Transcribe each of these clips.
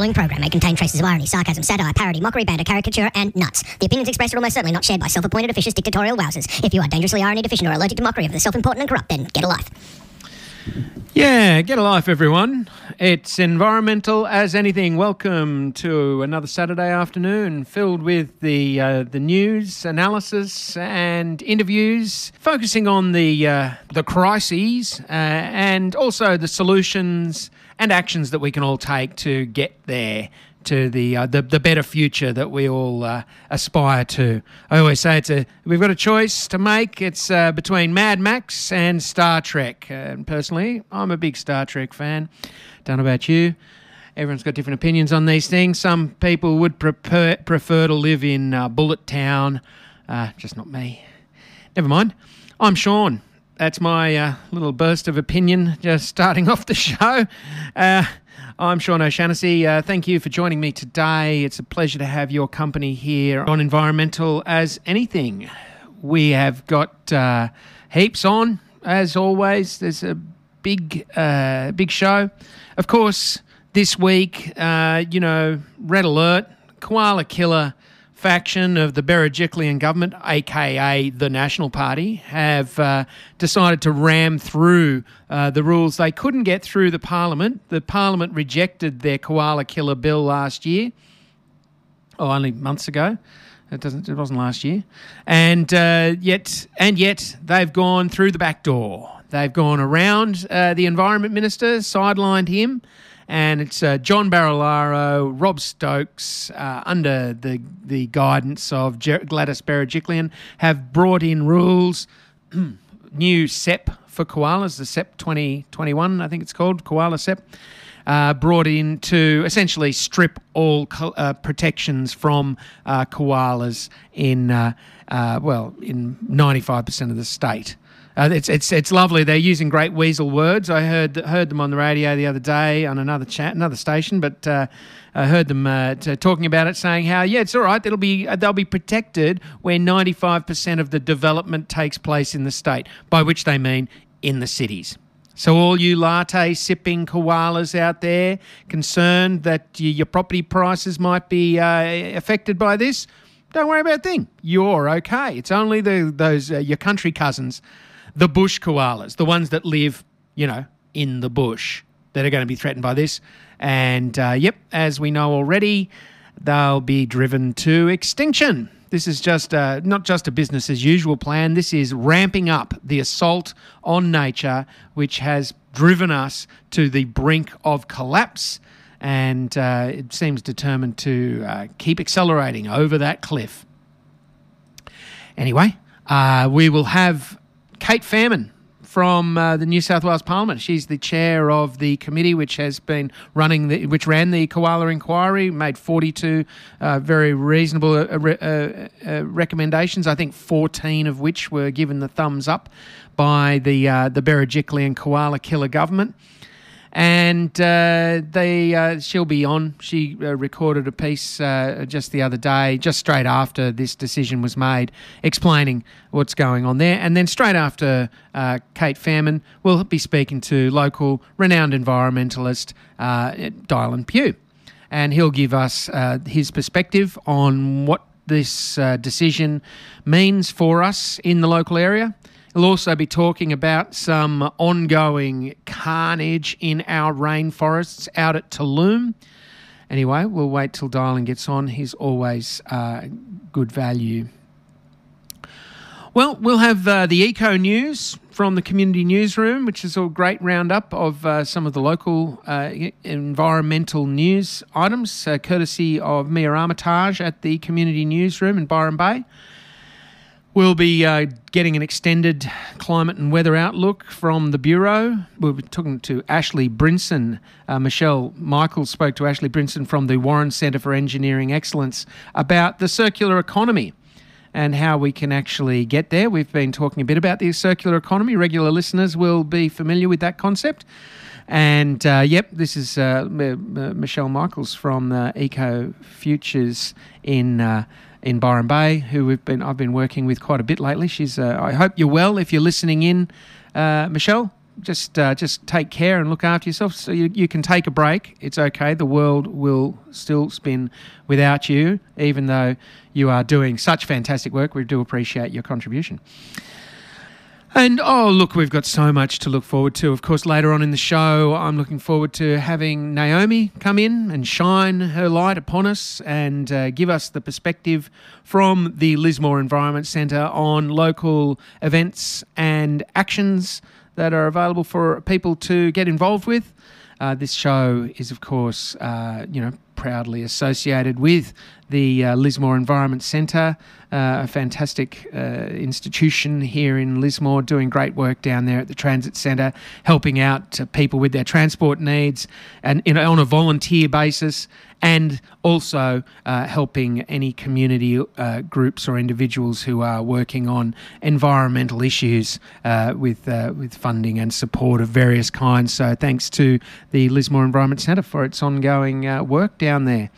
Following program may contain traces of irony, sarcasm, satire, parody, mockery, banter, caricature, and nuts. The opinions expressed are almost certainly not shared by self-appointed officious dictatorial wowsers. If you are dangerously irony deficient or allergic to mockery of the self-important and corrupt, then get a life. Yeah, get a life, everyone. It's environmental as anything. Welcome to another Saturday afternoon filled with the uh, the news, analysis, and interviews, focusing on the uh, the crises uh, and also the solutions and actions that we can all take to get there to the uh, the, the better future that we all uh, aspire to. I always say it's a we've got a choice to make. It's uh, between Mad Max and Star Trek. and personally, I'm a big Star Trek fan. Don't know about you. Everyone's got different opinions on these things. Some people would prefer prefer to live in uh, Bullet Town. Uh, just not me. Never mind. I'm Sean. That's my uh, little burst of opinion just starting off the show. Uh, I'm Sean O'Shaughnessy. Uh, thank you for joining me today. It's a pleasure to have your company here on Environmental as Anything. We have got uh, heaps on, as always. There's a big, uh, big show. Of course, this week, uh, you know, red alert, koala killer faction of the Berejiklian government, aka the National Party, have uh, decided to ram through uh, the rules they couldn't get through the Parliament. The Parliament rejected their koala killer bill last year, oh, only months ago. It doesn't. It wasn't last year, and uh, yet, and yet, they've gone through the back door. They've gone around uh, the environment minister, sidelined him, and it's uh, John Barilaro, Rob Stokes, uh, under the the guidance of Ger- Gladys Berejiklian, have brought in rules, new SEPP for koalas, the SEPP 2021, I think it's called, koala SEPP. Uh, brought in to essentially strip all co- uh, protections from uh, koalas in, uh, uh, well, in 95% of the state. Uh, it's it's it's lovely. They're using great weasel words. I heard heard them on the radio the other day on another chat, another station, but uh, I heard them uh, t- talking about it, saying how yeah, it's all right. It'll be uh, they'll be protected where ninety five percent of the development takes place in the state, by which they mean in the cities. So all you latte sipping koalas out there concerned that your property prices might be uh, affected by this, don't worry about a thing. You're okay. It's only the those uh, your country cousins the bush koalas, the ones that live, you know, in the bush, that are going to be threatened by this. And uh, yep, as we know already, they'll be driven to extinction. This is just uh, not just a business as usual plan. This is ramping up the assault on nature, which has driven us to the brink of collapse. And uh, it seems determined to uh, keep accelerating over that cliff. Anyway, uh, we will have Cate Faehrmann from uh, the New South Wales Parliament. She's the chair of the committee which has been running the, which ran the koala inquiry, made 42 uh, very reasonable uh, uh, uh, recommendations. I think 14 of which were given the thumbs up by the uh, the Berejiklian koala killer government and uh, they uh, she'll be on. She uh, recorded a piece uh, just the other day, just straight after this decision was made, explaining what's going on there. And then straight after uh, Cate Faehrmann, we'll be speaking to local renowned environmentalist uh, Dailan Pugh, and he'll give us his perspective on what this decision means for us in the local area He'll also be talking about some ongoing carnage in our rainforests out at Tulum. Anyway, we'll wait till Dailan gets on. He's always uh, good value. Well, we'll have uh, the eco news from the community newsroom, which is a great roundup of uh, some of the local uh, environmental news items, uh, courtesy of Mia Armitage at the community newsroom in Byron Bay. We'll be uh, getting an extended climate and weather outlook from the Bureau. We'll be talking to Ashley Brinson. Uh, Michelle Michels spoke to Ashley Brinson from the Warren Centre for Engineering Excellence about the circular economy and how we can actually get there. We've been talking a bit about the circular economy. Regular listeners will be familiar with that concept. And uh, yep, this is uh, Michelle Michels from uh, Eco Futures in uh, in Byron Bay, who we've been I've been working with quite a bit lately. She's uh, I hope you're well. If you're listening in, uh, Michelle, just uh, just take care and look after yourself. So you, you can take a break. It's okay. The world will still spin without you, even though you are doing such fantastic work. We do appreciate your contribution. And oh, look, we've got so much to look forward to. Of course, later on in the show, I'm looking forward to having Naomi come in and shine her light upon us and uh, give us the perspective from the Lismore Environment Centre on local events and actions that are available for people to get involved with. Uh, this show is, of course, uh, you know, proudly associated with the uh, Lismore Environment Centre, uh, a fantastic uh, institution here in Lismore, doing great work down there at the Transit Centre, helping out people with their transport needs and in, on a volunteer basis and also uh, helping any community uh, groups or individuals who are working on environmental issues uh, with uh, with funding and support of various kinds. So thanks to the Lismore Environment Centre for its ongoing uh, work down there.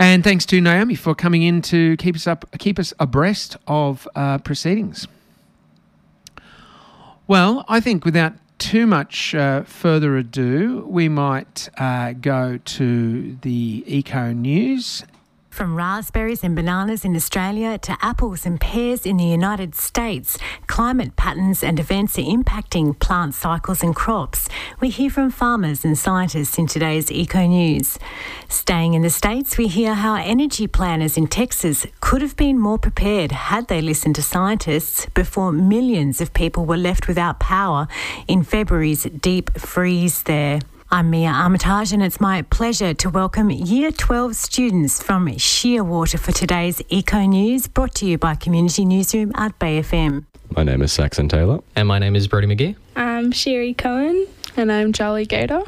And thanks to Naomi for coming in to keep us up, keep us abreast of uh, proceedings. Well, I think without too much uh, further ado, we might uh, go to the eco news from raspberries and bananas in Australia to apples and pears in the United States, climate patterns and events are impacting plant cycles and crops. We hear from farmers and scientists in today's Eco News. Staying in the States, we hear how energy planners in Texas could have been more prepared had they listened to scientists before millions of people were left without power in February's deep freeze there. I'm Mia Armitage, and it's my pleasure to welcome Year 12 students from Shearwater for today's Eco News, brought to you by Community Newsroom at Bay FM. My name is Saxon Taylor. And my name is Brody McGee. I'm Sherry Cohen. And I'm Charlie Gator.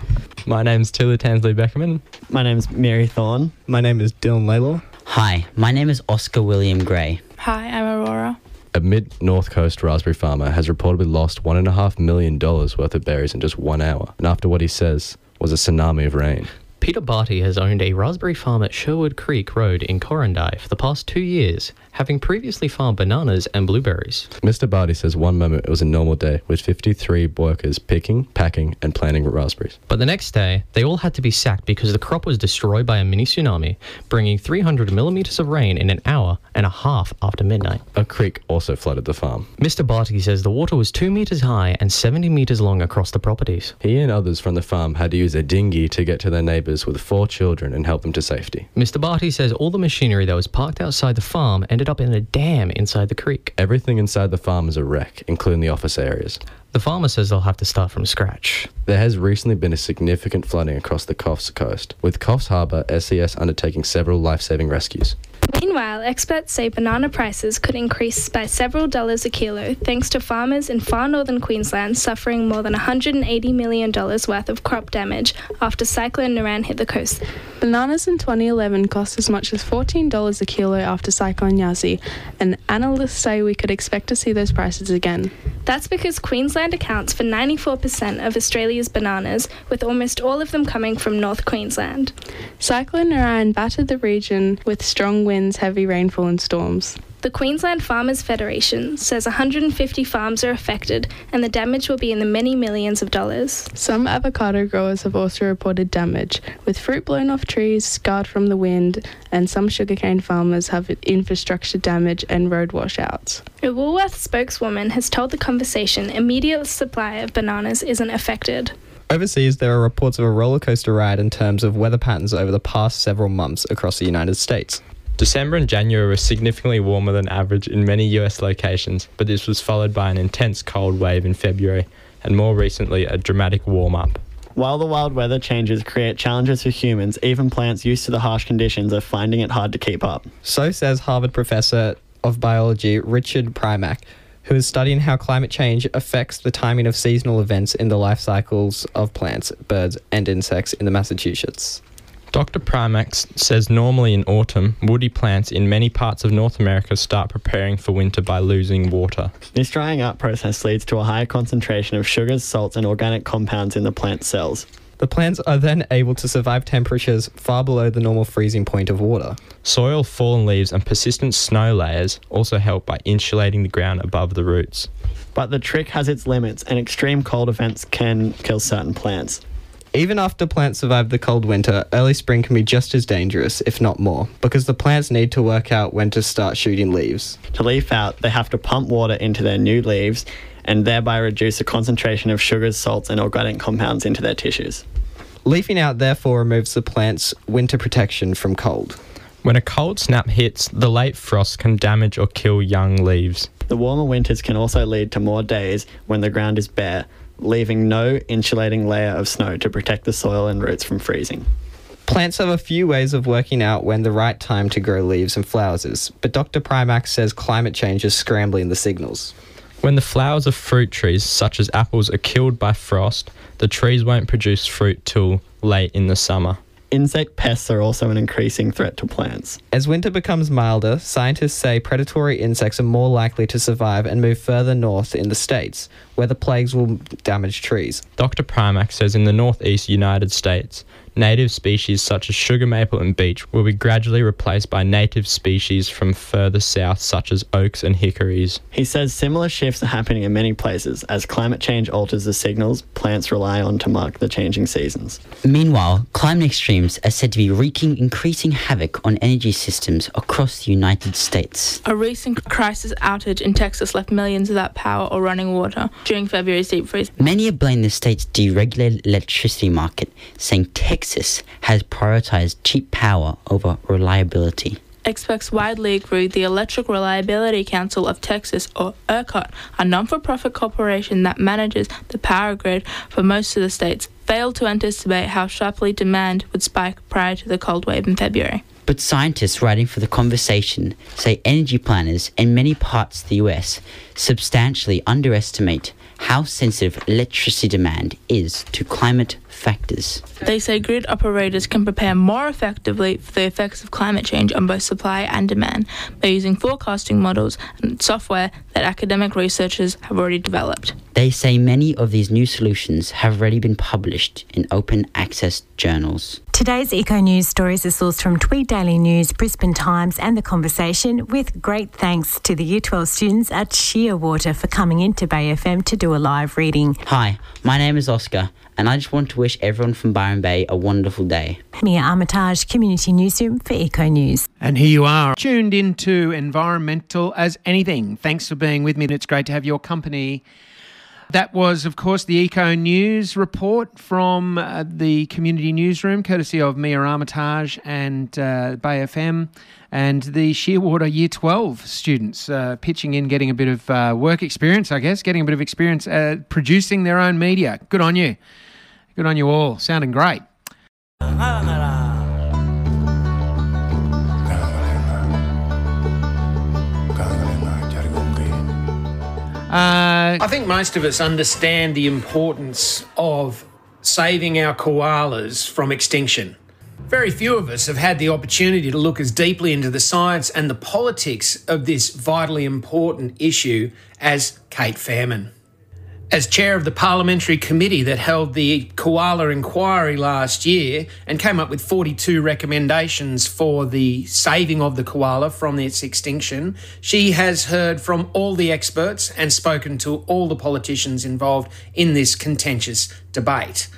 My name's Tilla Tansley Beckerman. My name's Mary Thorne. My name is Dylan Laylaw. Hi, my name is Oscar William Gray. Hi, I'm Aurora. A mid North Coast raspberry farmer has reportedly lost $1.5 million worth of berries in just one hour, and after what he says was a tsunami of rain. Peter Barty has owned a raspberry farm at Sherwood Creek Road in Corindi for the past two years, having previously farmed bananas and blueberries. Mr. Barty says one moment it was a normal day with 53 workers picking, packing, and planting raspberries. But the next day, they all had to be sacked because the crop was destroyed by a mini tsunami, bringing 300 millimeters of rain in an hour and a half after midnight. A creek also flooded the farm. Mr. Barty says the water was 2 meters high and 70 meters long across the properties. He and others from the farm had to use a dinghy to get to their neighbors with four children and help them to safety. Mr. Barty says all the machinery that was parked outside the farm ended up in a dam inside the creek. Everything inside the farm is a wreck, including the office areas. The farmer says they'll have to start from scratch. There has recently been a significant flooding across the Coffs Coast, with Coffs Harbour SES undertaking several life saving rescues. Meanwhile, experts say banana prices could increase by several dollars a kilo thanks to farmers in far northern Queensland suffering more than $180 million worth of crop damage after Cyclone Niran hit the coast. Bananas in 2011 cost as much as $14 a kilo after Cyclone Yasi, and analysts say we could expect to see those prices again. That's because Queensland accounts for 94% of Australia's bananas, with almost all of them coming from North Queensland. Cyclone Niran battered the region with strong winds, heavy rainfall, and storms. The Queensland Farmers Federation says 150 farms are affected and the damage will be in the many millions of dollars. Some avocado growers have also reported damage, with fruit blown off trees, scarred from the wind, and some sugarcane farmers have infrastructure damage and road washouts. A Woolworth spokeswoman has told the conversation immediate supply of bananas isn't affected. Overseas, there are reports of a roller coaster ride in terms of weather patterns over the past several months across the United States. December and January were significantly warmer than average in many US locations, but this was followed by an intense cold wave in February, and more recently, a dramatic warm up. While the wild weather changes create challenges for humans, even plants used to the harsh conditions are finding it hard to keep up. So says Harvard professor of Biology, Richard Primack, who is studying how climate change affects the timing of seasonal events in the life cycles of plants, birds, and insects in the Massachusetts. Dr. Primax says normally in autumn, woody plants in many parts of North America start preparing for winter by losing water. This drying up process leads to a higher concentration of sugars, salts, and organic compounds in the plant cells. The plants are then able to survive temperatures far below the normal freezing point of water. Soil, fallen leaves, and persistent snow layers also help by insulating the ground above the roots. But the trick has its limits, and extreme cold events can kill certain plants. Even after plants survive the cold winter, early spring can be just as dangerous, if not more, because the plants need to work out when to start shooting leaves. To leaf out, they have to pump water into their new leaves and thereby reduce the concentration of sugars, salts, and organic compounds into their tissues. Leafing out therefore removes the plant's winter protection from cold. When a cold snap hits, the late frost can damage or kill young leaves. The warmer winters can also lead to more days when the ground is bare, leaving no insulating layer of snow to protect the soil and roots from freezing. Plants have a few ways of working out when the right time to grow leaves and flowers is, but Dr. Primax says climate change is scrambling the signals. When the flowers of fruit trees, such as apples, are killed by frost, the trees won't produce fruit till late in the summer. Insect pests are also an increasing threat to plants. As winter becomes milder, scientists say predatory insects are more likely to survive and move further north in the states, where the plagues will damage trees. Dr. Primack says in the northeast United States, native species such as sugar maple and beech will be gradually replaced by native species from further south such as oaks and hickories. He says similar shifts are happening in many places as climate change alters the signals plants rely on to mark the changing seasons. Meanwhile, climate extremes are said to be wreaking increasing havoc on energy systems across the United States. A recent crisis outage in Texas left millions without power or running water during February's deep freeze. Many have blamed the state's deregulated electricity market, saying Texas has prioritized cheap power over reliability. Experts widely agree the Electric Reliability Council of Texas, or ERCOT, a non for profit corporation that manages the power grid for most of the states, failed to anticipate how sharply demand would spike prior to the cold wave in February. But scientists writing for The Conversation say energy planners in many parts of the US substantially underestimate how sensitive electricity demand is to climate factors. They say grid operators can prepare more effectively for the effects of climate change on both supply and demand by using forecasting models and software that academic researchers have already developed. They say many of these new solutions have already been published in open access journals. Today's Eco News stories are sourced from Tweed Daily News, Brisbane Times, and The Conversation, with great thanks to the Year 12 students at Shearwater for coming into Bay FM to do a live reading. Hi, my name is Oscar, and I just want to wish everyone from Byron Bay a wonderful day. Mia Armitage, Community Newsroom for Eco News. And here you are, tuned into Environmental as Anything. Thanks for being with me. and It's great to have your company. That was, of course, the Eco News report from uh, the community newsroom, courtesy of Mia Armitage and uh, Bay FM, and the Shearwater Year 12 students uh, pitching in, getting a bit of uh, work experience, I guess, getting a bit of experience uh, producing their own media. Good on you. Good on you all. Sounding great. Uh, I think most of us understand the importance of saving our koalas from extinction. Very few of us have had the opportunity to look as deeply into the science and the politics of this vitally important issue as Cate Faehrmann. As chair of the parliamentary committee that held the koala inquiry last year and came up with 42 recommendations for the saving of the koala from its extinction, she has heard from all the experts and spoken to all the politicians involved in this contentious debate.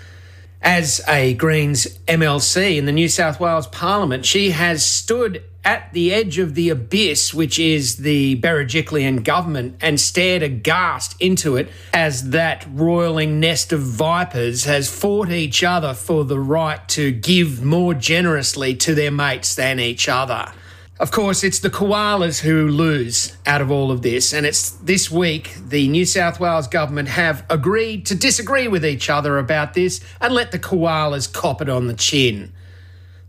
As a Greens MLC in the New South Wales Parliament, she has stood at the edge of the abyss, which is the Berejiklian government, and stared aghast into it as that roiling nest of vipers has fought each other for the right to give more generously to their mates than each other. Of course, it's the koalas who lose out of all of this, and it's this week the New South Wales government have agreed to disagree with each other about this and let the koalas cop it on the chin.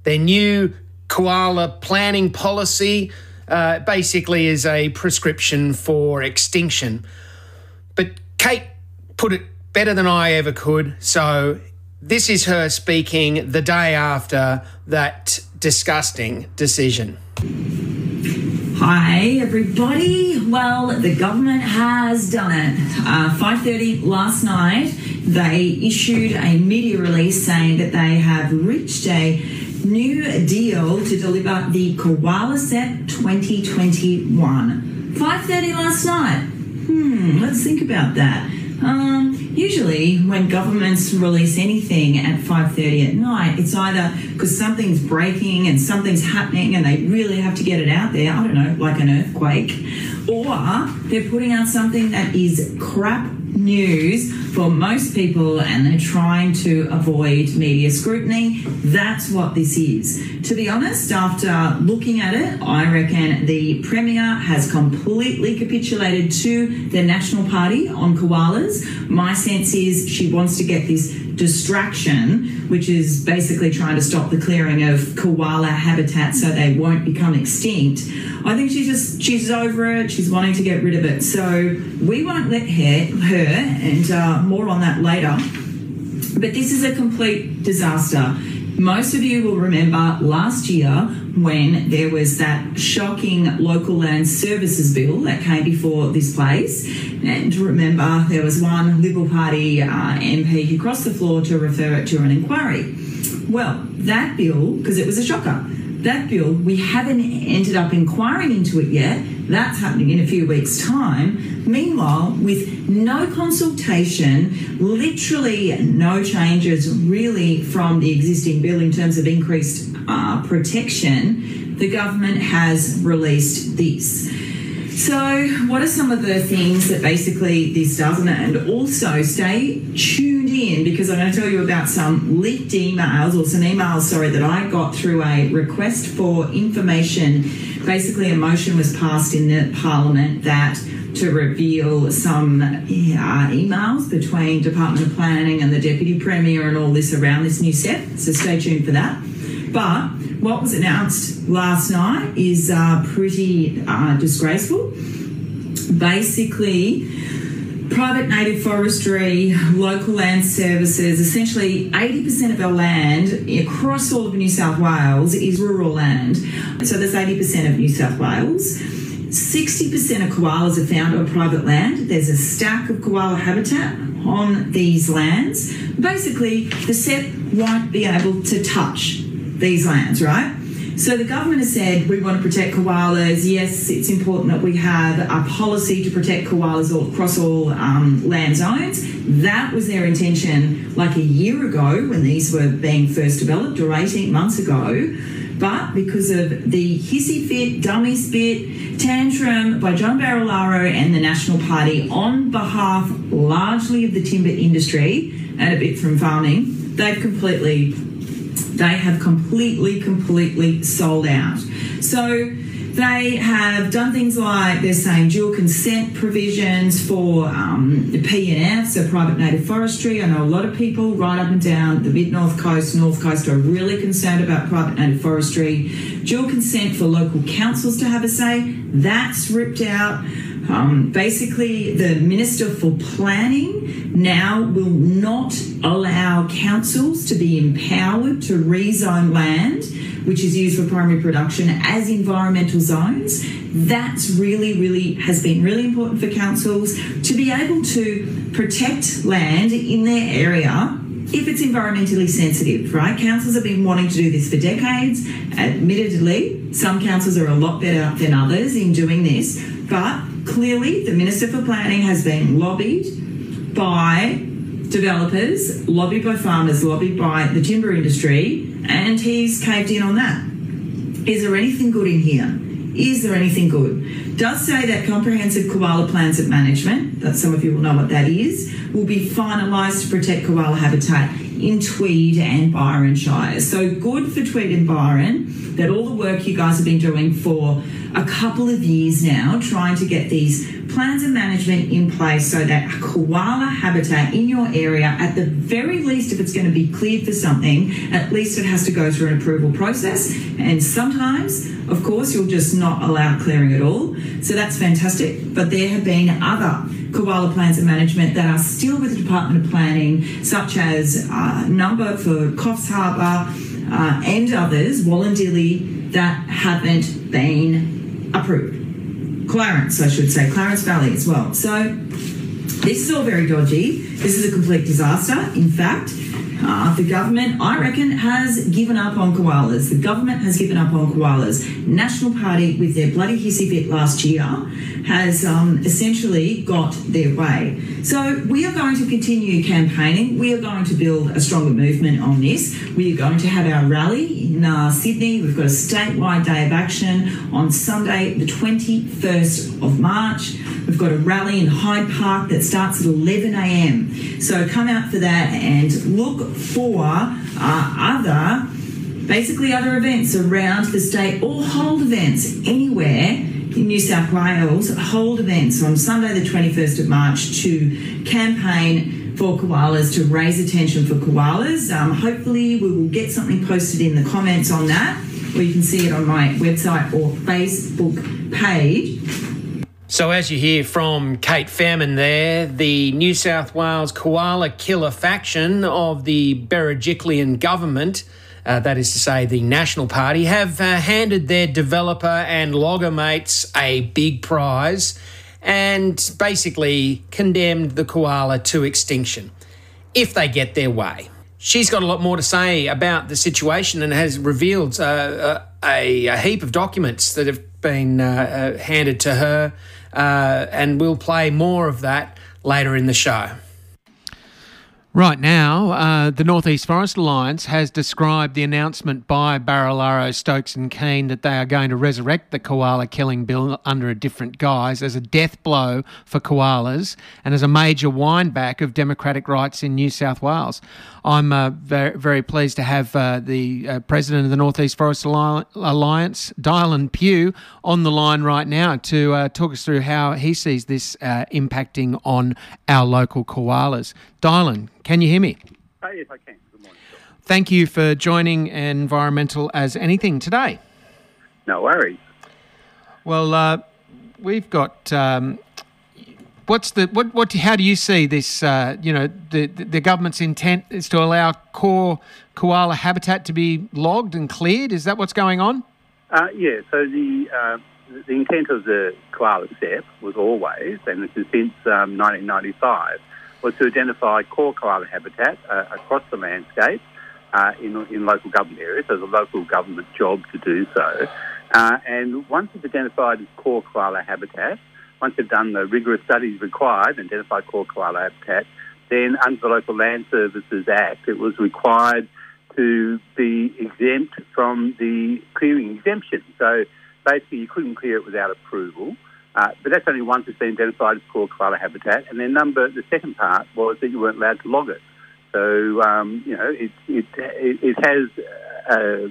Their new koala planning policy uh, basically is a prescription for extinction. But Cate put it better than I ever could. So this is her speaking the day after that disgusting decision. Hi, everybody. Well, the government has done it. Uh, 5:30 last night, they issued a media release saying that they have reached a new deal to deliver the Koala SEPP 2021. 5:30 last night. Hmm, let's think about that. Um, usually, when governments release anything at 5:30 at night, it's either because something's breaking and something's happening, and they really have to get it out there. I don't know, like an earthquake, or they're putting out something that is crap news for most people and they're trying to avoid media scrutiny. That's what this is. To be honest, after looking at it, I reckon the Premier has completely capitulated to the National Party on koalas. My sense is she wants to get this distraction, which is basically trying to stop the clearing of koala habitat so they won't become extinct. I think she's just she's over it. She's wanting to get rid of it. So we won't let her her and uh, more on that later. But this is a complete disaster. Most of you will remember last year when there was that shocking local land services bill that came before this place. And remember, there was one Liberal Party uh, MP who crossed the floor to refer it to an inquiry. Well, that bill, because it was a shocker, that bill, we haven't ended up inquiring into it yet. That's happening in a few weeks' time. Meanwhile, with no consultation, literally no changes really from the existing bill in terms of increased uh, protection, the government has released this. So, what are some of the things that basically this does? And also, stay tuned in because I'm going to tell you about some leaked emails or some emails, sorry, that I got through a request for information. Basically, a motion was passed in the Parliament that to reveal some uh, emails between Department of Planning and the Deputy Premier and all this around this new set. So, stay tuned for that. But what was announced last night is uh, pretty uh, disgraceful. Basically, private native forestry, local land services, essentially 80% of our land across all of New South Wales is rural land. So there's 80% of New South Wales. 60% of koalas are found on private land. There's a stack of koala habitat on these lands. Basically, the SEPP won't be able to touch these lands, right? So the government has said we want to protect koalas. Yes, it's important that we have a policy to protect koalas all across all um, land zones. That was their intention like a year ago when these were being first developed, or 18 months ago. But because of the hissy fit, dummy spit, tantrum by John Barilaro and the National Party on behalf largely of the timber industry and a bit from farming, they've completely they have completely, completely sold out. So they have done things like they're saying dual consent provisions for um, the PNF, so private native forestry. I know a lot of people right up and down the mid north coast, north coast are really concerned about private native forestry. Dual consent for local councils to have a say, that's ripped out. Um, basically, the Minister for Planning now will not allow councils to be empowered to rezone land which is used for primary production as environmental zones. That's really, really has been really important for councils to be able to protect land in their area if it's environmentally sensitive, right? Councils have been wanting to do this for decades. Admittedly, some councils are a lot better than others in doing this, but clearly the Minister for Planning has been lobbied by developers, lobbied by farmers, lobbied by the timber industry, and he's caved in on that. Is there anything good in here? Is there anything good? Does say that comprehensive koala plans of management, that some of you will know what that is, will be finalised to protect koala habitat in Tweed and Byron Shire. So good for Tweed and Byron that all the work you guys have been doing for a couple of years now trying to get these plans of management in place so that a koala habitat in your area, at the very least, if it's going to be cleared for something, at least it has to go through an approval process. And sometimes, of course, you'll just not allow clearing at all. So that's fantastic. But there have been other koala plans of management that are still with the Department of Planning, such as uh, number for Coffs Harbour uh, and others, Wollondilly, that haven't been approved. Clarence, I should say, Clarence Valley as well. So this is all very dodgy. This is a complete disaster. In fact, uh, the government, I reckon, has given up on koalas. The government has given up on koalas. National Party, with their bloody hissy fit last year, has um, essentially got their way. So we are going to continue campaigning. We are going to build a stronger movement on this. We are going to have our rally in uh, Sydney. We've got a statewide day of action on Sunday, the 21st of March. We've got a rally in Hyde Park that starts at 11am. So come out for that and look for uh, other, basically other events around the state or hold events anywhere in New South Wales, hold events on Sunday the 21st of March to campaign for koalas, to raise attention for koalas. Um, hopefully we will get something posted in the comments on that, or you can see it on my website or Facebook page. So, as you hear from Cate Faehrmann there, the New South Wales koala killer faction of the Berejiklian government, uh, that is to say the National Party, have uh, handed their developer and logger mates a big prize and basically condemned the koala to extinction if they get their way. She's got a lot more to say about the situation and has revealed uh, a, a, heap of documents that have been uh, uh, handed to her uh, and we'll play more of that later in the show. Right now, uh, the Northeast Forest Alliance has described the announcement by Barilaro, Stokes and Kean that they are going to resurrect the koala killing bill under a different guise as a death blow for koalas and as a major windback of democratic rights in New South Wales. I'm uh, very, very pleased to have uh, the uh, president of the Northeast Forest Alliance, Dailan Pugh, on the line right now to uh, talk us through how he sees this uh, impacting on our local koalas. Dailan, can you hear me? Uh, yes, I can. Good morning. Thank you for joining Environmental as Anything today. No worries. Well, we've got um, what's the what what how do you see this? Uh, you know, the the government's intent is to allow core koala habitat to be logged and cleared. Is that what's going on? Uh, yeah. So the uh, the intent of the koala SEP was always, and this is since um, 1995, was to identify core koala habitat uh, across the landscape. Uh, in, in local government areas, so it's a local government job to do so. Uh, and once it's identified as core koala habitat, once they've done the rigorous studies required identified core koala habitat, then under the Local Land Services Act, it was required to be exempt from the clearing exemption. So basically, you couldn't clear it without approval. Uh, but that's only once it's been identified as core koala habitat. And then number the second part was that you weren't allowed to log it. So um, you know it it it, has. Uh,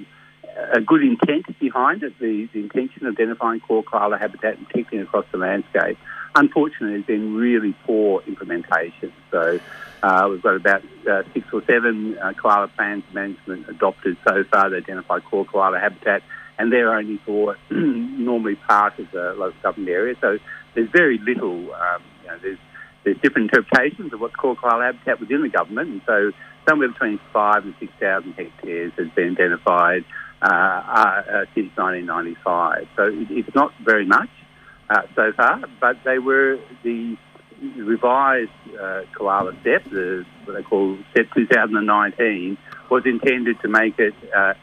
a good intent behind it, the, the intention of identifying core koala habitat and protecting across the landscape. Unfortunately, there's been really poor implementation. So uh, we've got about uh, six or seven uh, koala plans management adopted so far to identify core koala habitat, and they're only for normally part of the local government area. So there's very little, um, you know, there's, there's different interpretations of what's core koala habitat within the government, and so somewhere between five and 6,000 hectares has been identified uh, uh, since 1995. So it, it's not very much uh, so far, but they were the revised koala SEPP, the, what they call SEPP 2019, was intended to make it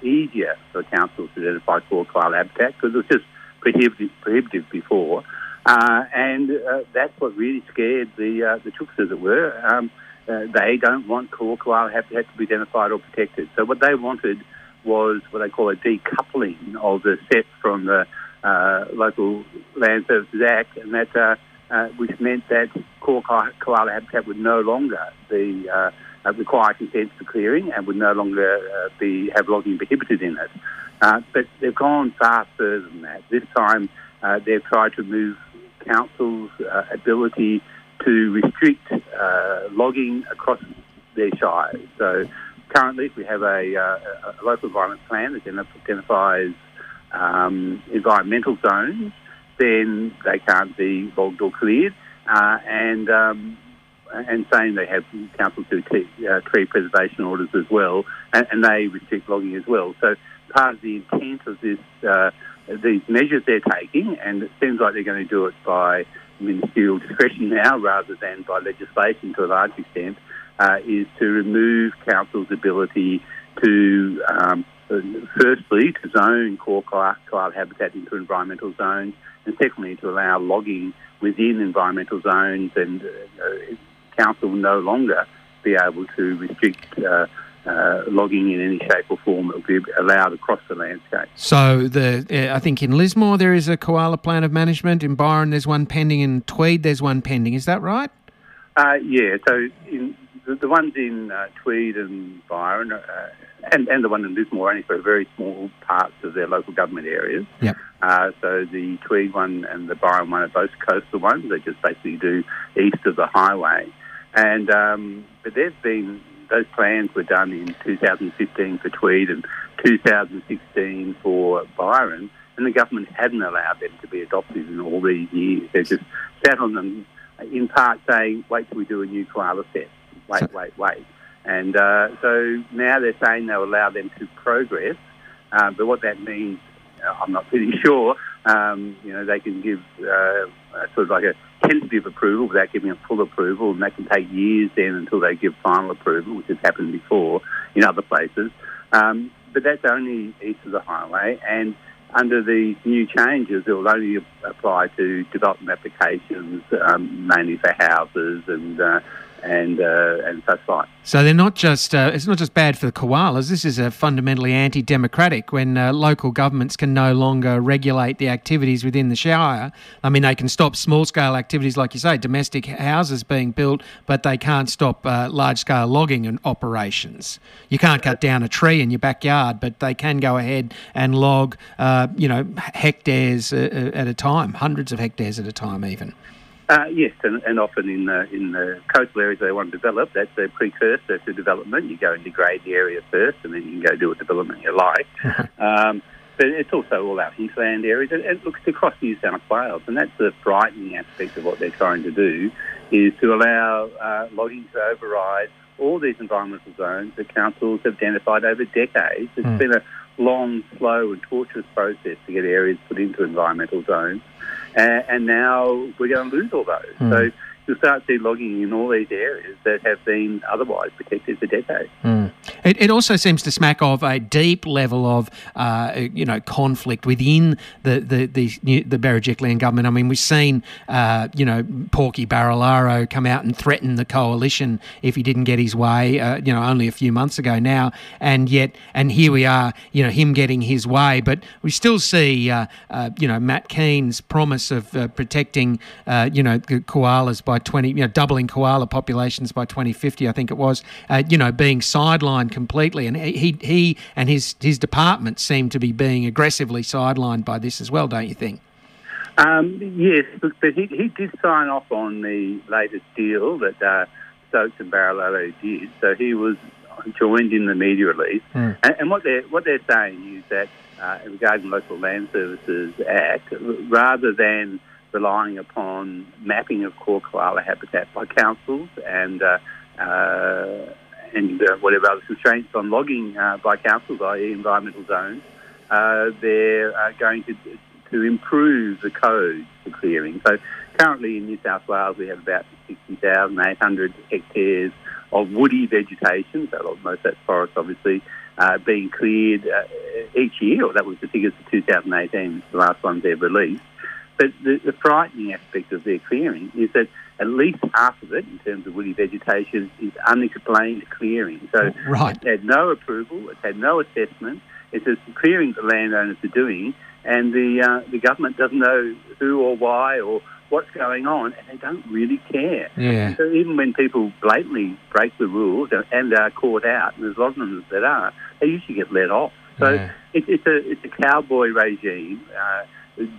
easier for councils to identify core koala habitat because it was just prohibitive, prohibitive before. Uh, and uh, that's what really scared the uh, the chooks, as it were. Um, they don't want koala habitat to be identified or protected. So what they wanted was what they call a decoupling of the SEPP from the uh, Local Land Services Act, and that uh, uh, which meant that core koala habitat would no longer be uh, uh, require consent for clearing and would no longer uh, be have logging prohibited in it. but they've gone far further than that. This time they've tried to move councils' ability to restrict logging across their shires. So currently, if we have a, uh, a local environment plan that identifies um, environmental zones, then they can't be logged or cleared. Uh, and um, and saying they have councils do t- uh, tree preservation orders as well, and, and, they restrict logging as well. So part of the intent of this, uh, these measures they're taking, and it seems like they're going to do it by ministerial discretion now rather than by legislation to a large extent, uh, is to remove councils' ability to, um, firstly, to zone core koala habitat into environmental zones, and secondly, to allow logging within environmental zones and uh, council will no longer be able to restrict uh, uh, logging in any shape or form that will be allowed across the landscape. So, the uh, I think in Lismore there is a koala plan of management. In Byron there's one pending. In Tweed there's one pending. Is that right? Uh, yeah. So, in the, the ones in uh, Tweed and Byron, uh, and, and the one in Lismore, only for very small parts of their local government areas. Yep. Uh, so the Tweed one and the Byron one are both coastal ones. They just basically do east of the highway. And um, but there's been those plans were done in 2015 for Tweed and 2016 for Byron, and the government hadn't allowed them to be adopted in all these years. They just sat on them, in part saying, "Wait till we do a new koala set." Wait, wait, wait. And uh, so now they're saying they'll allow them to progress, uh, but what that means, uh, I'm not really sure. Um, you know, they can give uh, sort of like a tentative approval without giving a full approval, and that can take years then until they give final approval, which has happened before in other places. Um, but that's only east of the highway, and under the new changes, it will only apply to development applications, um, mainly for houses and uh, and uh, and such like. So they're not just uh, it's not just bad for the koalas. This is a fundamentally anti-democratic when uh, local governments can no longer regulate the activities within the shire. I mean, they can stop small-scale activities, like you say, domestic houses being built, but they can't stop uh, large-scale logging and operations. You can't cut down a tree in your backyard, but they can go ahead and log, uh, you know, hectares uh, at a time, hundreds of hectares at a time, even. Uh, yes, and, and, often in the, in the coastal areas they want to develop, that's a precursor to development. You go and degrade the area first, and then you can go do a development you like. um, but it's also all our hinterland areas, and it looks across New South Wales, and that's the frightening aspect of what they're trying to do, is to allow uh, logging to override all these environmental zones that councils have identified over decades. It's mm. been a long, slow, and torturous process to get areas put into environmental zones and, and now we're going to lose all those. Mm. So you'll start to see logging in all these areas that have been otherwise protected for decades. Mm. It, it, also seems to smack of a deep level of, uh, you know, conflict within the the the, the Berejiklian government. I mean, we've seen, uh, you know, Porky Barilaro come out and threaten the coalition if he didn't get his way. Uh, you know, only a few months ago now, and yet, and here we are, you know, him getting his way. But we still see, uh, uh, you know, Matt Kean's promise of uh, protecting, you know, koalas by 20, you know, doubling koala populations by 2050, I think it was, you know, being sidelined completely, and he he and his his department seem to be being aggressively sidelined by this as well, don't you think? Um, yes, but he, he did sign off on the latest deal that uh, Stokes and Barilaro did. So he was joined in the media release, mm. and, and, what they're what they're saying is that uh, regarding Local Land Services Act, rather than relying upon mapping of core koala habitat by councils and uh, uh, and uh, whatever other constraints on logging uh, by councils, i.e. environmental zones, uh, they're uh, going to, to improve the codes for clearing. So currently in New South Wales we have about 60,800 hectares of woody vegetation, so most of that's forest obviously, uh, being cleared each year, or that was the figures for 2018, the last ones they've released. But the, the frightening aspect of their clearing is that at least half of it, in terms of woody vegetation, is unexplained clearing. So right. it's had no approval, it's had no assessment. It's just clearing the landowners are doing, and the uh, the government doesn't know who or why or what's going on, and they don't really care. Yeah. So even when people blatantly break the rules and are caught out, and there's a lot of them that are, they usually get let off. So yeah. it, it's a it's a cowboy regime. Uh,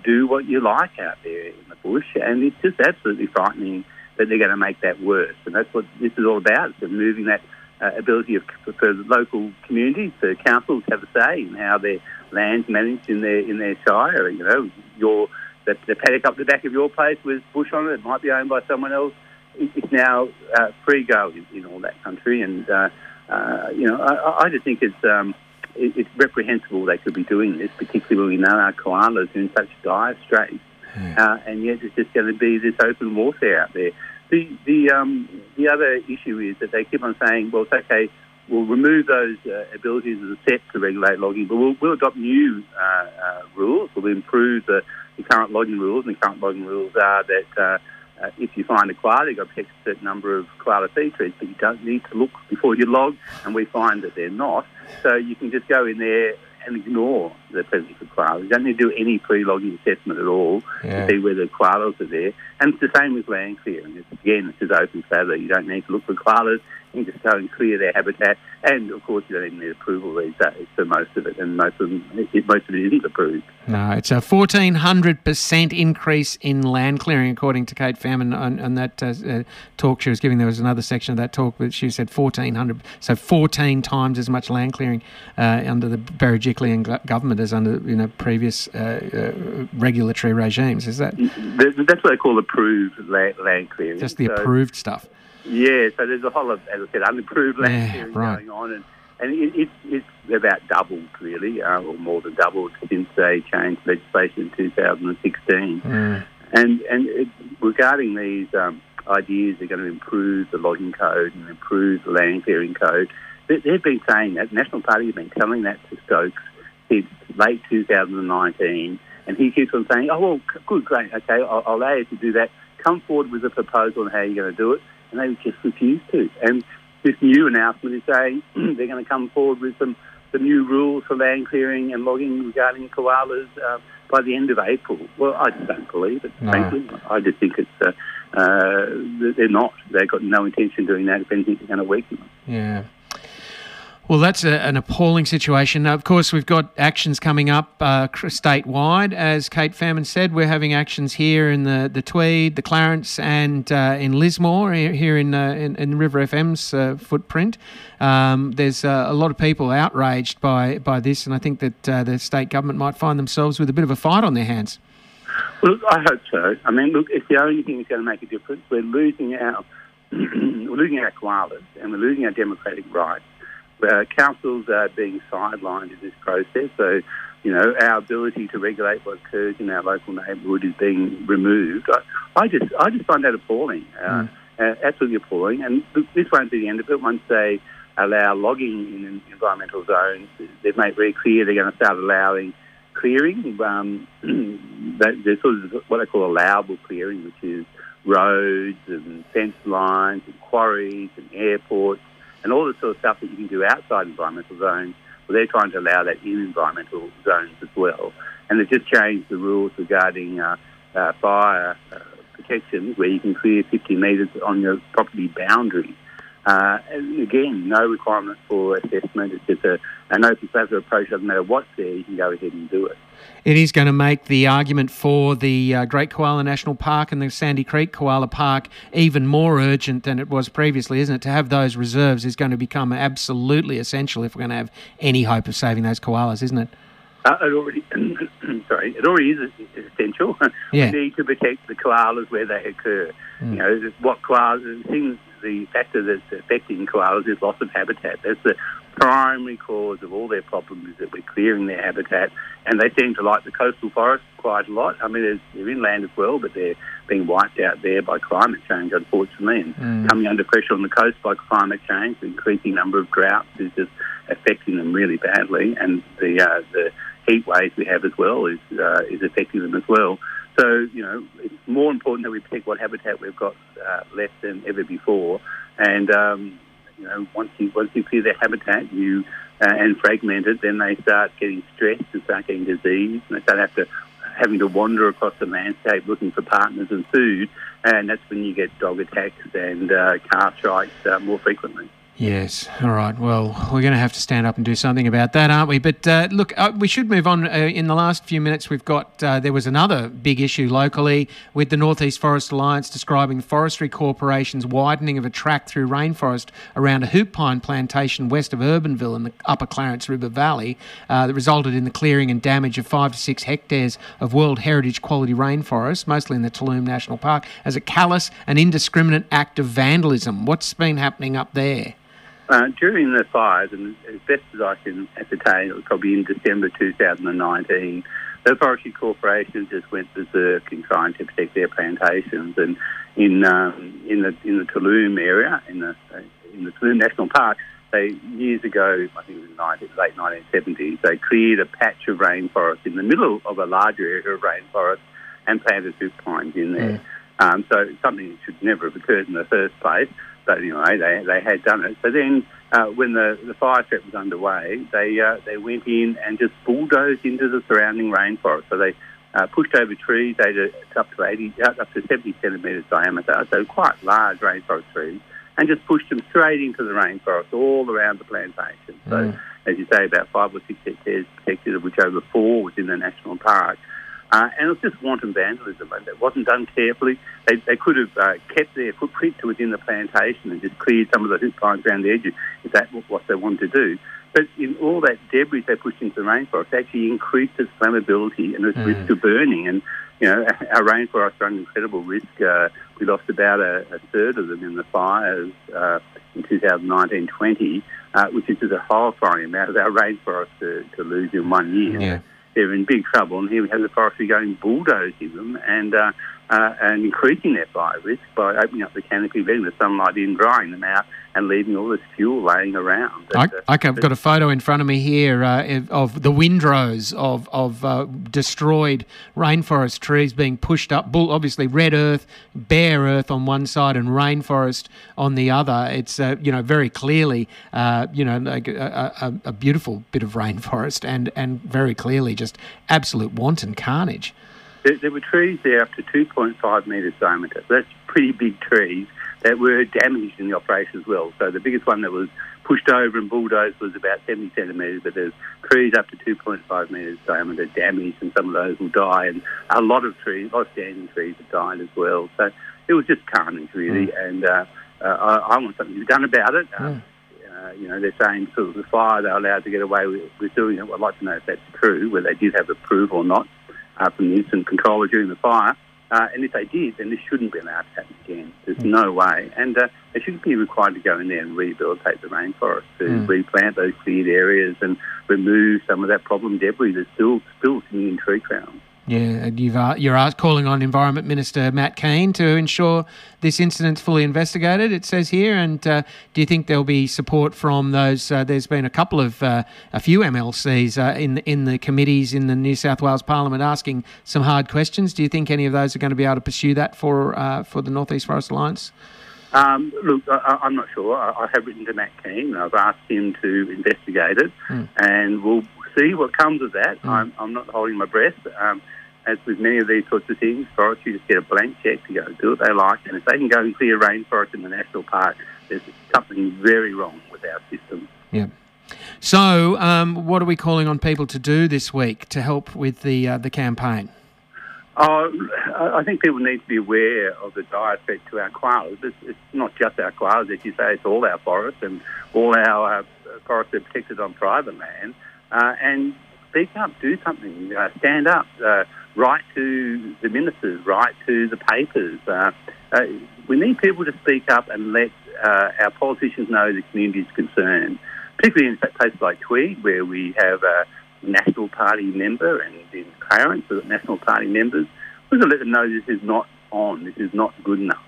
do what you like out there in bush, and it's just absolutely frightening that they're going to make that worse. And that's what this is all about: is removing that uh, ability of for, local communities, for councils to have a say in how their land's managed in their in their shire. You know, your the, the paddock up the back of your place with bush on it, it might be owned by someone else. It's now uh, free go in, in all that country, and uh, uh, you know, I, I just think it's. Um, it's reprehensible they could be doing this, particularly when we know our koalas are in such dire straits, uh, and yet it's just going to be this open warfare out there. The the um, the other issue is that they keep on saying, well, it's okay, we'll remove those uh, abilities as a set to regulate logging, but we'll, we'll adopt new uh, uh, rules. We'll improve the, the current logging rules, and the current logging rules are that. Uh, uh, if you find a koala, you've got to protect a certain number of koala feed trees, but you don't need to look before you log, and we find that they're not. So you can just go in there and ignore the presence of koalas. You don't need to do any pre-logging assessment at all Yeah. to see whether koalas are there. And it's the same with land clearing. It's, again, it's just open flather. You don't need to look for koalas. Just go and clear their habitat. And, of course, you don't even need approval these days for most of it, and most of, them, it, most of it isn't approved. No, it's a 1400% increase in land clearing, according to Cate Faehrmann on, on that uh, uh, talk she was giving. There was another section of that talk, but she said 1400, so 14 times as much land clearing uh, under the Berejiklian go- government as under you know previous uh, uh, regulatory regimes. Is that That's what they call approved land, land clearing. just the So- approved stuff? Yeah, so there's a whole lot, of, as I said, unapproved land Yeah, clearing right. going on, and, and it, it's it's about doubled really, uh, or more than doubled since they changed legislation in 2016. Mm. And and it, regarding these um, ideas, they're going to improve the logging code and improve the land clearing code. They, they've been saying that. The National Party have been telling that to Stokes since late 2019, and he keeps on saying, "Oh well, good, great, okay, I'll, I'll allow you to do that. Come forward with a proposal on how you're going to do it." And they just refuse to. And this new announcement is saying they're going to come forward with some some new rules for land clearing and logging regarding koalas uh, by the end of April. Well, I just don't believe it. No. Frankly, I just think it's uh, uh, they're not. They've got no intention of doing that. If anything, they're going to weaken them. Yeah. Well, that's a, an appalling situation. Now, of course, we've got actions coming up uh, statewide. As Cate Faehrmann said, we're having actions here in the, the Tweed, the Clarence, and uh, in Lismore, here in, uh, in, in River FM's uh, footprint. Um, there's uh, a lot of people outraged by, by this, and I think that uh, the state government might find themselves with a bit of a fight on their hands. Well, I hope so. I mean, look, it's the only thing that's going to make a difference. We're losing our we're losing our koalas and we're losing our democratic rights. Uh, councils are being sidelined in this process, so you know our ability to regulate what occurs in our local neighbourhood is being removed. I, I just I just find that appalling, uh, uh, absolutely appalling. And this won't be the end of it. Once they allow logging in environmental zones, they've made very clear they're going to start allowing clearing. Um, there's sort of what they call allowable clearing, which is roads and fence lines and quarries and airports and all the sort of stuff that you can do outside environmental zones. Well, they're trying to allow that in environmental zones as well. And they've just changed the rules regarding uh, uh, fire uh, protection, where you can clear 50 metres on your property boundary. Uh, again, no requirement for assessment. It's just a, an open flavor approach. Doesn't matter what's there, you can go ahead and do it. It is going to make the argument for the uh, Great Koala National Park and the Sandy Creek Koala Park even more urgent than it was previously, isn't it? To have those reserves is going to become absolutely essential if we're going to have any hope of saving those koalas, isn't it? Uh, it already, sorry, it already is essential. Yeah. We need to protect the koalas where they occur. Mm. You know, the- what koalas, the thing, the factor that's affecting koalas is loss of habitat. That's the primary cause of all their problems is that we're clearing their habitat, and they seem to like the coastal forests quite a lot. I mean, they're inland as well, but they're being wiped out there by climate change, unfortunately, and Mm. coming under pressure on the coast by climate change. The increasing number of droughts is just affecting them really badly, and the uh, the heat waves we have as well is uh, is affecting them as well. So you know, it's more important that we protect what habitat we've got uh, left than ever before. And um, you know, once you once you clear their habitat, you uh, and fragment it, then they start getting stressed and start getting disease, and they start have to having to wander across the landscape looking for partners and food, and that's when you get dog attacks and uh, car strikes uh, more frequently. Yes. All right. Well, we're going to have to stand up and do something about that, aren't we? But uh, look, uh, we should move on. Uh, in the last few minutes, we've got uh, there was another big issue locally with the Northeast Forest Alliance describing the Forestry Corporation's widening of a track through rainforest around a hoop pine plantation west of Urbenville in the Upper Clarence River Valley uh, that resulted in the clearing and damage of five to six hectares of World Heritage quality rainforest, mostly in the Tooloom National Park, as a callous and indiscriminate act of vandalism. What's been happening up there? Uh, during the fires, and as best as I can ascertain, it was probably in December 2019, the Forestry Corporation just went berserk in trying to protect their plantations. And in um, in the in the Tooloom area, in the in the Tooloom National Park, they years ago, I think it was in the late 1970s, they cleared a patch of rainforest in the middle of a larger area of rainforest and planted hoop pines in there. Um, so something that should never have occurred in the first place. But anyway, they, they had done it. So then, uh, when the, the fire threat was underway, they uh, they went in and just bulldozed into the surrounding rainforest. So they uh, pushed over trees, up to 80, uh, up to 70 centimetres diameter, so quite large rainforest trees, and just pushed them straight into the rainforest all around the plantation. So, Mm. as you say, about five or six hectares protected, of which over four was in the national park. Uh, and it was just wanton vandalism, and it wasn't done carefully. They, they could have uh, kept their footprint to within the plantation and just cleared some of the hoop pines around the edges if that was what they wanted to do. But in all that debris they pushed into the rainforest actually increased its flammability and its Mm. risk of burning. And, you know, our rainforests are under incredible risk. Uh, we lost about a, a third of them in the fires uh, in 2019-20, uh, which is just a horrifying amount of our rainforest to, to lose in one year Yeah. They're in big trouble. And here we have the forestry going bulldozing them and uh, uh, and increasing their fire risk by opening up the canopy, letting the sunlight in, drying them out, and leaving all this fuel laying around. I, uh, I- I've got a photo in front of me here uh, of the windrows of of uh, destroyed rainforest trees being pushed up. Bull, obviously, red earth, bare earth on one side, and rainforest on the other. It's uh, you know very clearly uh, you know like a, a, a beautiful bit of rainforest, and and very clearly just absolute wanton carnage. There, there were trees there up to 2.5 metres diameter. So that's pretty big trees that were damaged in the operation as well. So the biggest one that was pushed over and bulldozed was about 70 centimetres, but there's trees up to 2.5 metres diameter damaged, and some of those will die. And a lot of trees, a lot of standing trees have died as well. So it was just carnage, really. And uh, uh, I, I want something to be done about it. Um, uh, you know, they're saying sort of the fire they're allowed to get away with, with doing it. I'd like to know if that's true, whether they did have approval or not uh, from the incident controller during the fire. Uh, and if they did, then this shouldn't be allowed to happen again. There's no way. And uh, they shouldn't be required to go in there and rehabilitate the rainforest, to Mm. replant those cleared areas and remove some of that problem debris that's still still sitting in tree crowns. Yeah, you've, uh, you're asked, calling on Environment Minister Matt Kean to ensure this incident's fully investigated, it says here. And uh, do you think there'll be support from those? Uh, there's been a couple of, uh, a few MLCs uh, in, in the committees in the New South Wales Parliament asking some hard questions. Do you think any of those are going to be able to pursue that for, uh, for the North East Forest Alliance? Um, look, I, I'm not sure. I, I have written to Matt Kean. And I've asked him to investigate it, Mm. and we'll see what comes of that. I'm, I'm not holding my breath. Um, as with many of these sorts of things, forestry just get a blank check to go do what they like, and if they can go and clear rainforest in the national park, there's something very wrong with our system. Yeah. So, um, what are we calling on people to do this week to help with the uh, the campaign? I I think people need to be aware of the dire threat to our koalas. It's, it's not just our koalas, as you say, it's all our forests and all our uh, forests are protected on private land. Uh, and speak up, do something, uh, stand up, uh, write to the ministers, write to the papers. Uh, uh, we need people to speak up and let uh, our politicians know the community is concerned, particularly in places like Tweed, where we have a National Party member and in Clarence, National Party members. We've got to let them know this is not on, this is not good enough.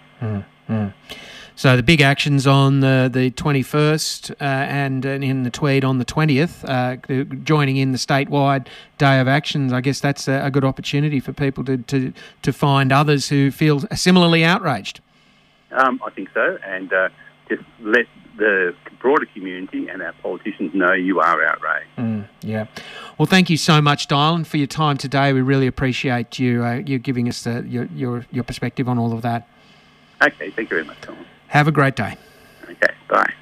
So the big actions on the the twenty first uh, and, and in the Tweed on the twentieth, uh, joining in the statewide day of actions. I guess that's a, a good opportunity for people to, to to find others who feel similarly outraged. Um, I think so, and uh, just let the broader community and our politicians know you are outraged. Mm, yeah. Well, thank you so much, Dailan, for your time today. We really appreciate you uh, you giving us uh, your, your your perspective on all of that. Okay, thank you very much, Tom. Have a great day. Okay, bye.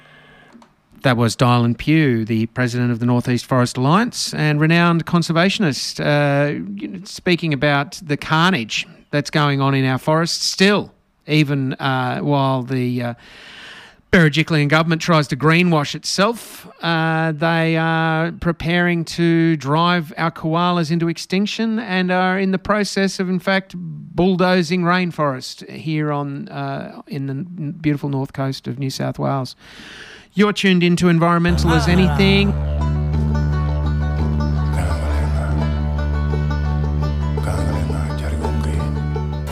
That was Dailan Pugh, the president of the Northeast Forest Alliance and renowned conservationist, uh, speaking about the carnage that's going on in our forests still, even uh, while the uh, Berejiklian government tries to greenwash itself. Uh, they are preparing to drive our koalas into extinction and are in the process of, in fact, bulldozing rainforest here on uh, in the beautiful north coast of New South Wales. You're tuned into Environmental as Anything.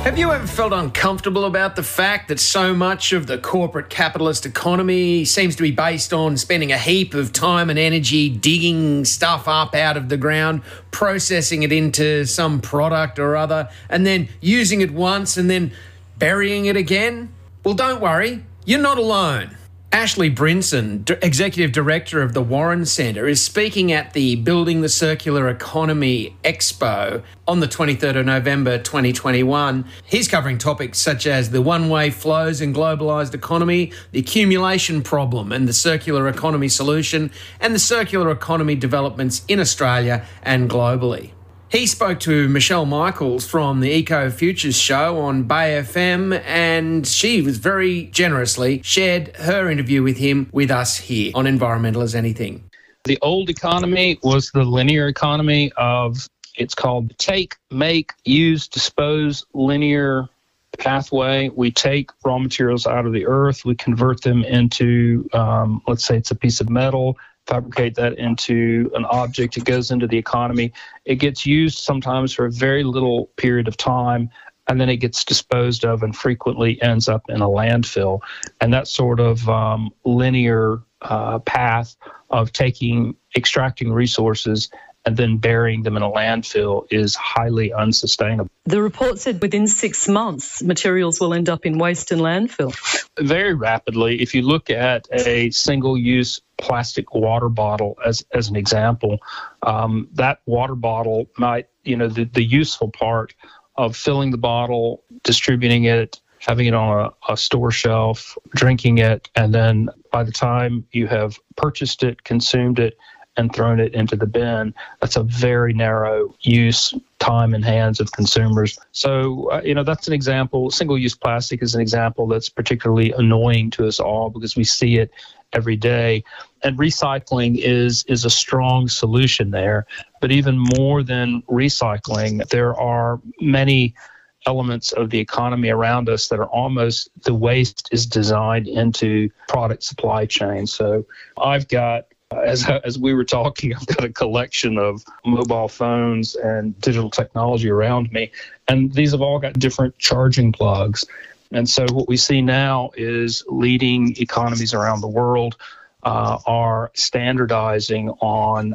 Have you ever felt uncomfortable about the fact that so much of the corporate capitalist economy seems to be based on spending a heap of time and energy digging stuff up out of the ground, processing it into some product or other, and then using it once and then burying it again? Well, don't worry, you're not alone. Ashley Brinson, Executive Director of the Warren Centre, is speaking at the Building the Circular Economy Expo on the 23rd of November 2021. He's covering topics such as the one way flows in globalised economy, the accumulation problem and the circular economy solution, and the circular economy developments in Australia and globally. He spoke to Michelle Michels from the Eco Futures show on Bay FM, and she was very generously shared her interview with him with us here on Environmental as Anything. The old economy was the linear economy of it's called take, make, use, dispose linear pathway. We take raw materials out of the earth, we convert them into, um, let's say it's a piece of metal, fabricate that into an object. It goes into the economy. It gets used sometimes for a very little period of time, and then it gets disposed of and frequently ends up in a landfill. And that sort of um, linear uh, path of taking, extracting resources and then burying them in a landfill is highly unsustainable. The report said within six months, materials will end up in waste and landfill. Very rapidly. If you look at a single use plastic water bottle as, as an example, um, that water bottle might, you know, the, the useful part of filling the bottle, distributing it, having it on a, a, store shelf, drinking it, and then by the time you have purchased it, consumed it, and thrown it into the bin. That's a very narrow use time in hands of consumers. So, uh, you know, that's an example. Single use plastic is an example that's particularly annoying to us all because we see it every day. And recycling is is a strong solution there. But even more than recycling, there are many elements of the economy around us that are almost the waste is designed into product supply chain. So I've got as as we were talking, I've got a collection of mobile phones and digital technology around me, and these have all got different charging plugs. And so, what we see now is leading economies around the world uh, are standardizing on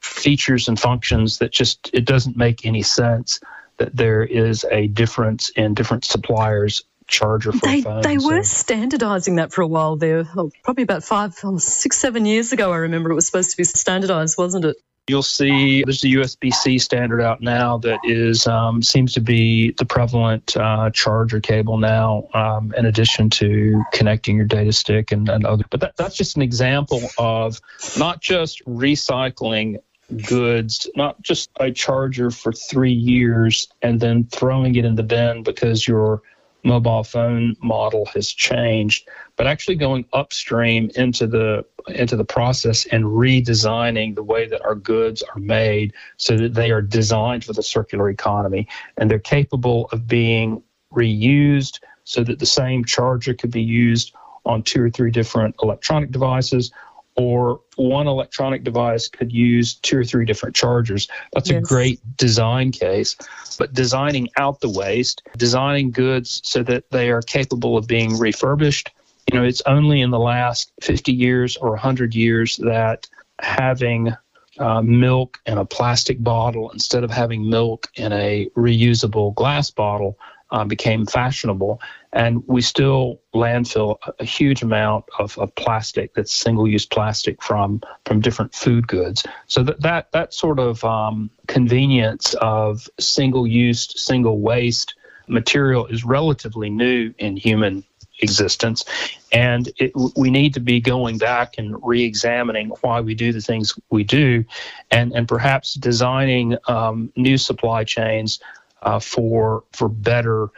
features and functions that just it doesn't make any sense that there is a difference in different suppliers charger for they, phones. They were standardising that for a while there, oh, probably about five, oh, six, seven years ago. I remember it was supposed to be standardised, wasn't it? You'll see there's a USB-C standard out now that is um, seems to be the prevalent uh, charger cable now, um, in addition to connecting your data stick and, and other. But that, that's just an example of not just recycling goods, not just a charger for three years and then throwing it in the bin because your mobile phone model has changed, but actually going upstream into the into the process and redesigning the way that our goods are made so that they are designed for the circular economy. And they're capable of being reused so that the same charger could be used on two or three different electronic devices or one electronic device could use two or three different chargers. That's yes. a great design case. But designing out the waste, designing goods so that they are capable of being refurbished, you know, it's only in the last 50 years or 100 years that having uh, milk in a plastic bottle instead of having milk in a reusable glass bottle uh, became fashionable. And we still landfill a, huge amount of, of plastic that's single-use plastic from from different food goods. So that that, that sort of um, convenience of single-use, single waste material is relatively new in human existence. And it, we need to be going back and re examining why we do the things we do and, and perhaps designing um, new supply chains uh, for, for better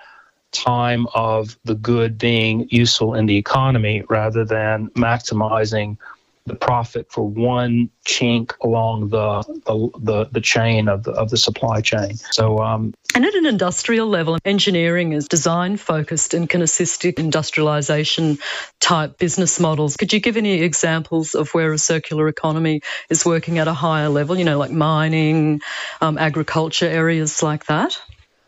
time of the good being useful in the economy rather than maximizing the profit for one chink along the the, the, the chain of the, of the supply chain. So um, and at an industrial level, engineering is design focused and can assist industrialization type business models. Could you give any examples of where a circular economy is working at a higher level, you know, like mining, um, agriculture, areas like that?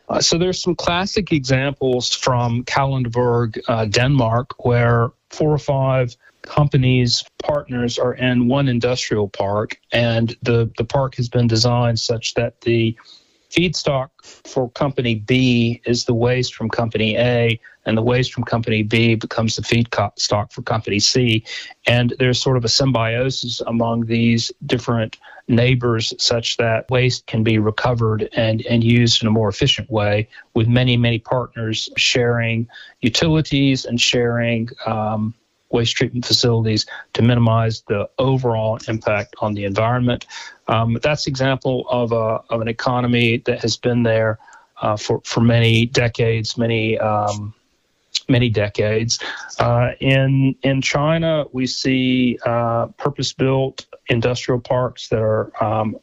Uh, so there's some classic examples from Kalundborg, uh, Denmark, where four or five companies partners are in one industrial park and the, the park has been designed such that the feedstock for company B is the waste from company A, and the waste from company B becomes the feedstock for company C. And there's sort of a symbiosis among these different neighbors such that waste can be recovered and, and used in a more efficient way with many, many partners sharing utilities and sharing um, waste treatment facilities to minimize the overall impact on the environment. Um, that's example of, a, of an economy that has been there uh, for, for many decades, many um, many decades. Uh, in in China, we see uh, purpose-built industrial parks that are um,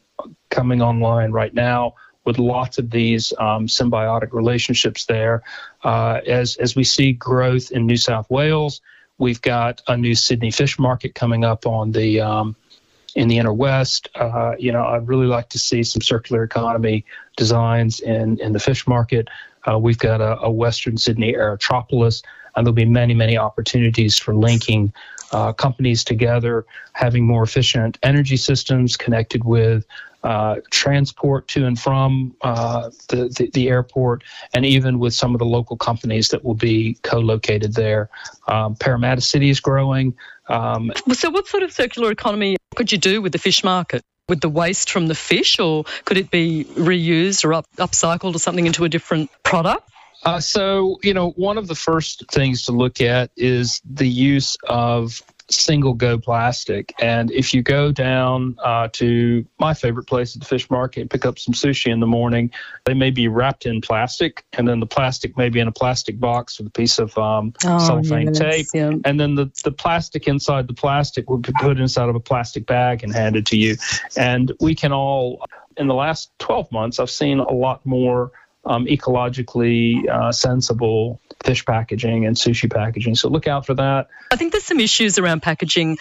coming online right now with lots of these um, symbiotic relationships there. Uh, as as we see growth in New South Wales, We've got a new Sydney fish market coming up on the um, in the inner west. Uh, you know, I'd really like to see some circular economy designs in in the fish market. Uh, we've got a, a, Western Sydney Aerotropolis, and there'll be many many opportunities for linking uh, companies together, having more efficient energy systems connected with uh, transport to and from uh, the, the, the airport, and even with some of the local companies that will be co-located there. Um, Parramatta City is growing. Um, so, what sort of circular economy could you do with the fish market? With the waste from the fish, or could it be reused or up, upcycled or something into a different product? Uh, so, you know, one of the first things to look at is the use of single go plastic. And if you go down uh, to my favorite place at the fish market and pick up some sushi in the morning, they may be wrapped in plastic, and then the plastic may be in a plastic box with a piece of um, oh, cellophane tape. Yeah. And then the, the plastic inside the plastic would be put inside of a plastic bag and handed to you. And we can all, in the last 12 months, I've seen a lot more um, ecologically uh, sensible fish packaging and sushi packaging. So look out for that. I think there's some issues around packaging.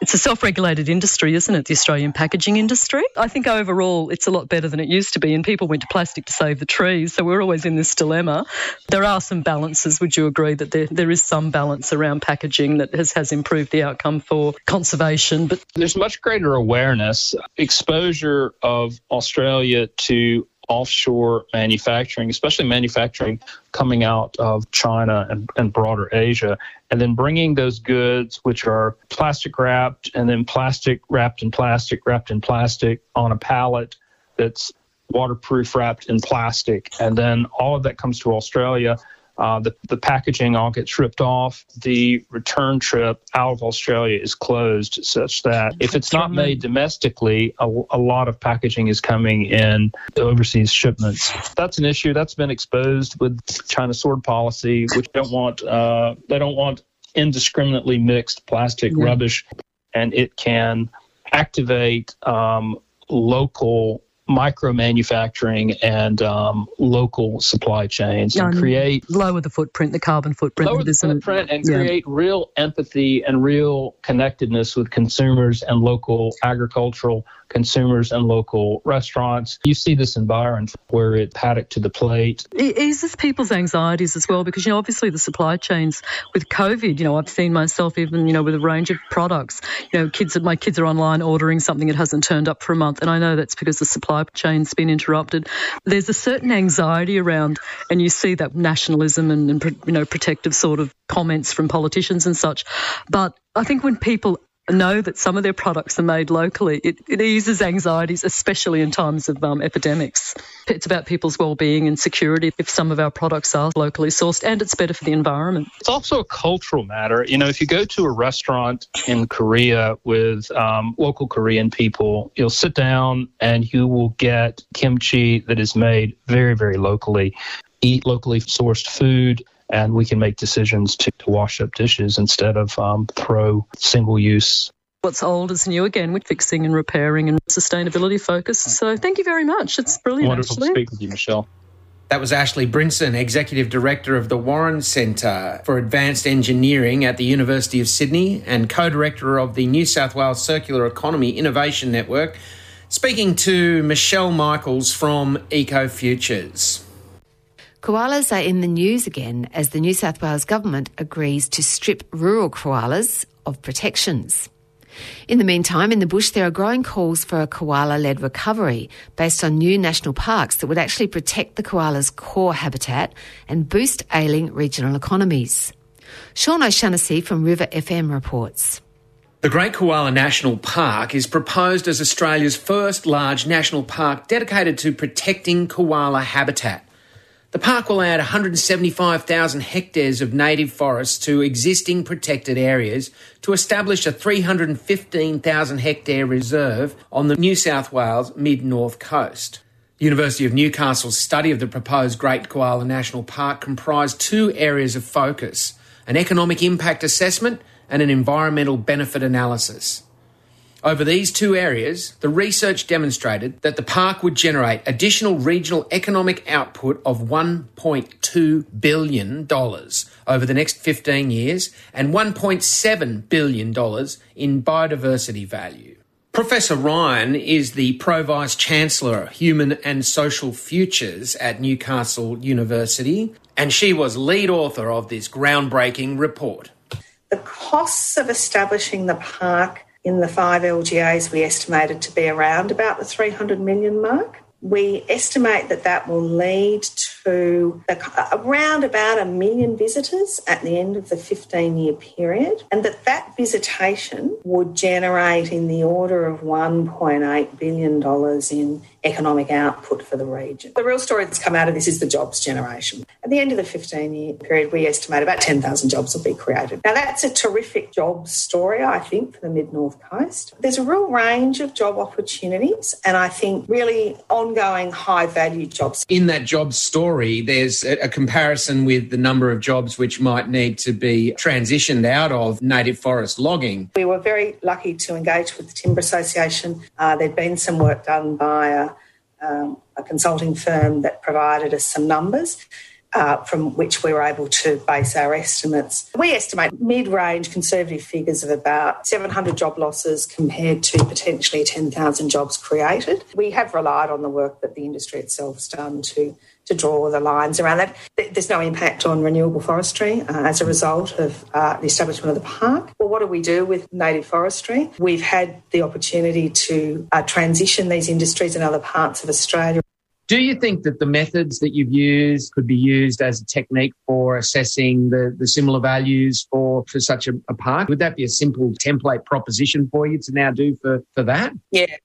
It's a self regulated industry, isn't it? The Australian packaging industry. I think overall it's a lot better than it used to be, and people went to plastic to save the trees. So we're always in this dilemma. There are some balances. Would you agree that there, there is some balance around packaging that has, has improved the outcome for conservation? But there's much greater awareness, exposure of Australia to offshore manufacturing, especially manufacturing coming out of China and, and broader Asia, and then bringing those goods, which are plastic wrapped and then plastic wrapped in plastic, wrapped in plastic on a pallet that's waterproof wrapped in plastic. And then all of that comes to Australia uh, the, the packaging all gets ripped off. The return trip out of Australia is closed, such that if it's not made domestically, a, a lot of packaging is coming in overseas shipments. That's an issue that's been exposed with China sword policy, which don't want uh, they don't want indiscriminately mixed plastic yeah. rubbish, and it can activate um, local micro manufacturing and um, local supply chains and, and create lower the footprint, the carbon footprint, lower the footprint, and yeah. create real empathy and real connectedness with consumers and local agricultural consumers and local restaurants. You see this environment where it haddock to the plate. Is this people's anxieties as well? Because, you know, obviously the supply chains with COVID, you know, I've seen myself even, you know, with a range of products, you know, kids, my kids are online ordering something that hasn't turned up for a month. And I know that's because the supply chain's been interrupted. There's a certain anxiety around, and you see that nationalism and, and you know, protective sort of comments from politicians and such. But I think when people know that some of their products are made locally, it, it eases anxieties, especially in times of um, epidemics. It's about people's well-being and security if some of our products are locally sourced, and it's better for the environment. It's also a cultural matter. You know, if you go to a restaurant in Korea with um, local Korean people, you'll sit down and you will get kimchi that is made very, very locally. Eat locally sourced food and we can make decisions to, to wash up dishes instead of um, throw single use. What's old is new again with fixing and repairing and sustainability focus. So thank you very much. It's brilliant. Wonderful actually. to speak with you, Michelle. That was Ashley Brinson, Executive Director of the Warren Centre for Advanced Engineering at the University of Sydney and co director of the New South Wales Circular Economy Innovation Network, speaking to Michelle Michels from Eco Futures. Koalas are in the news again as the New South Wales government agrees to strip rural koalas of protections. In the meantime, in the bush, there are growing calls for a koala led recovery based on new national parks that would actually protect the koala's core habitat and boost ailing regional economies. Sean O'Shaughnessy from River FM reports. The Great Koala National Park is proposed as Australia's first large national park dedicated to protecting koala habitat. The park will add 175,000 hectares of native forests to existing protected areas to establish a 315,000 hectare reserve on the New South Wales mid north coast. University of Newcastle's study of the proposed Great Koala National Park comprised two areas of focus an economic impact assessment and an environmental benefit analysis. Over these two areas, the research demonstrated that the park would generate additional regional economic output of $1.2 billion over the next 15 years and $1.7 billion in biodiversity value. Professor Ryan is the Pro Vice Chancellor, Human and Social Futures at Newcastle University, and she was lead author of this groundbreaking report. The costs of establishing the park in the five LGAs, we estimated to be around about the 300 million mark. We estimate that that will lead to around about a million visitors at the end of the 15 year period, and that that visitation would generate in the order of $1.8 billion in economic output for the region. The real story that's come out of this is the jobs generation. At the end of the 15 year period, we estimate about 10,000 jobs will be created. Now, that's a terrific jobs story, I think, for the mid north coast. There's a real range of job opportunities, and I think really ongoing high value jobs. In that job story, there's a, comparison with the number of jobs which might need to be transitioned out of native forest logging. We were very lucky to engage with the Timber Association. Uh, there'd been some work done by a um, a consulting firm that provided us some numbers. Uh, from which we were able to base our estimates. We estimate mid range conservative figures of about 700 job losses compared to potentially 10,000 jobs created. We have relied on the work that the industry itself has done to to draw the lines around that. There's no impact on renewable forestry uh, as a result of uh, the establishment of the park. Well, what do we do with native forestry? We've had the opportunity to uh, transition these industries in other parts of Australia. Do you think that the methods that you've used could be used as a technique for assessing the, the similar values for, for such a, a park? Would that be a simple template proposition for you to now do for, for that? Yeah.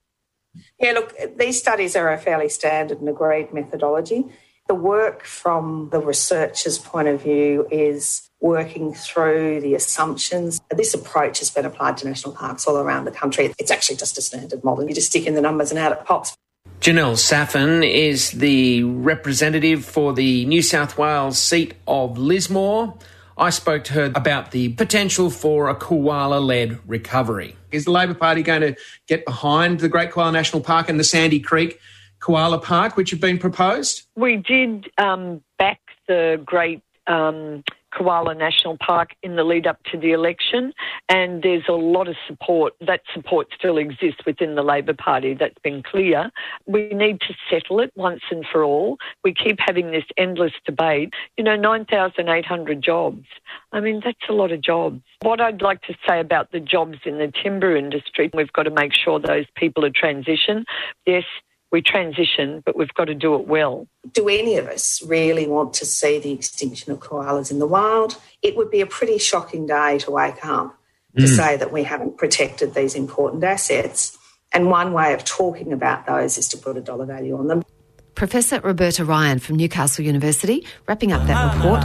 Yeah, look, these studies are a fairly standard and agreed methodology. The work from the researcher's point of view is working through the assumptions. This approach has been applied to national parks all around the country. It's actually just a standard model. You just stick in the numbers and out it pops. Janelle Saffin is the representative for the New South Wales seat of Lismore. I spoke to her about the potential for a koala led recovery. Is the Labor Party going to get behind the Great Koala National Park and the Sandy Creek Koala Park, which have been proposed? We did um, back the Great um, Koala National Park in the lead up to the election, and there's a lot of support. That support still exists within the Labor Party, that's been clear. We need to settle it once and for all. We keep having this endless debate. You know, 9,800 jobs. I mean, that's a lot of jobs. What I'd like to say about the jobs in the timber industry, we've got to make sure those people are transitioned. Yes, we transition, but we've got to do it well. Do any of us really want to see the extinction of koalas in the wild? It would be a pretty shocking day to wake up to Mm. say that we haven't protected these important assets. And one way of talking about those is to put a dollar value on them. Professor Roberta Ryan from Newcastle University wrapping up that report.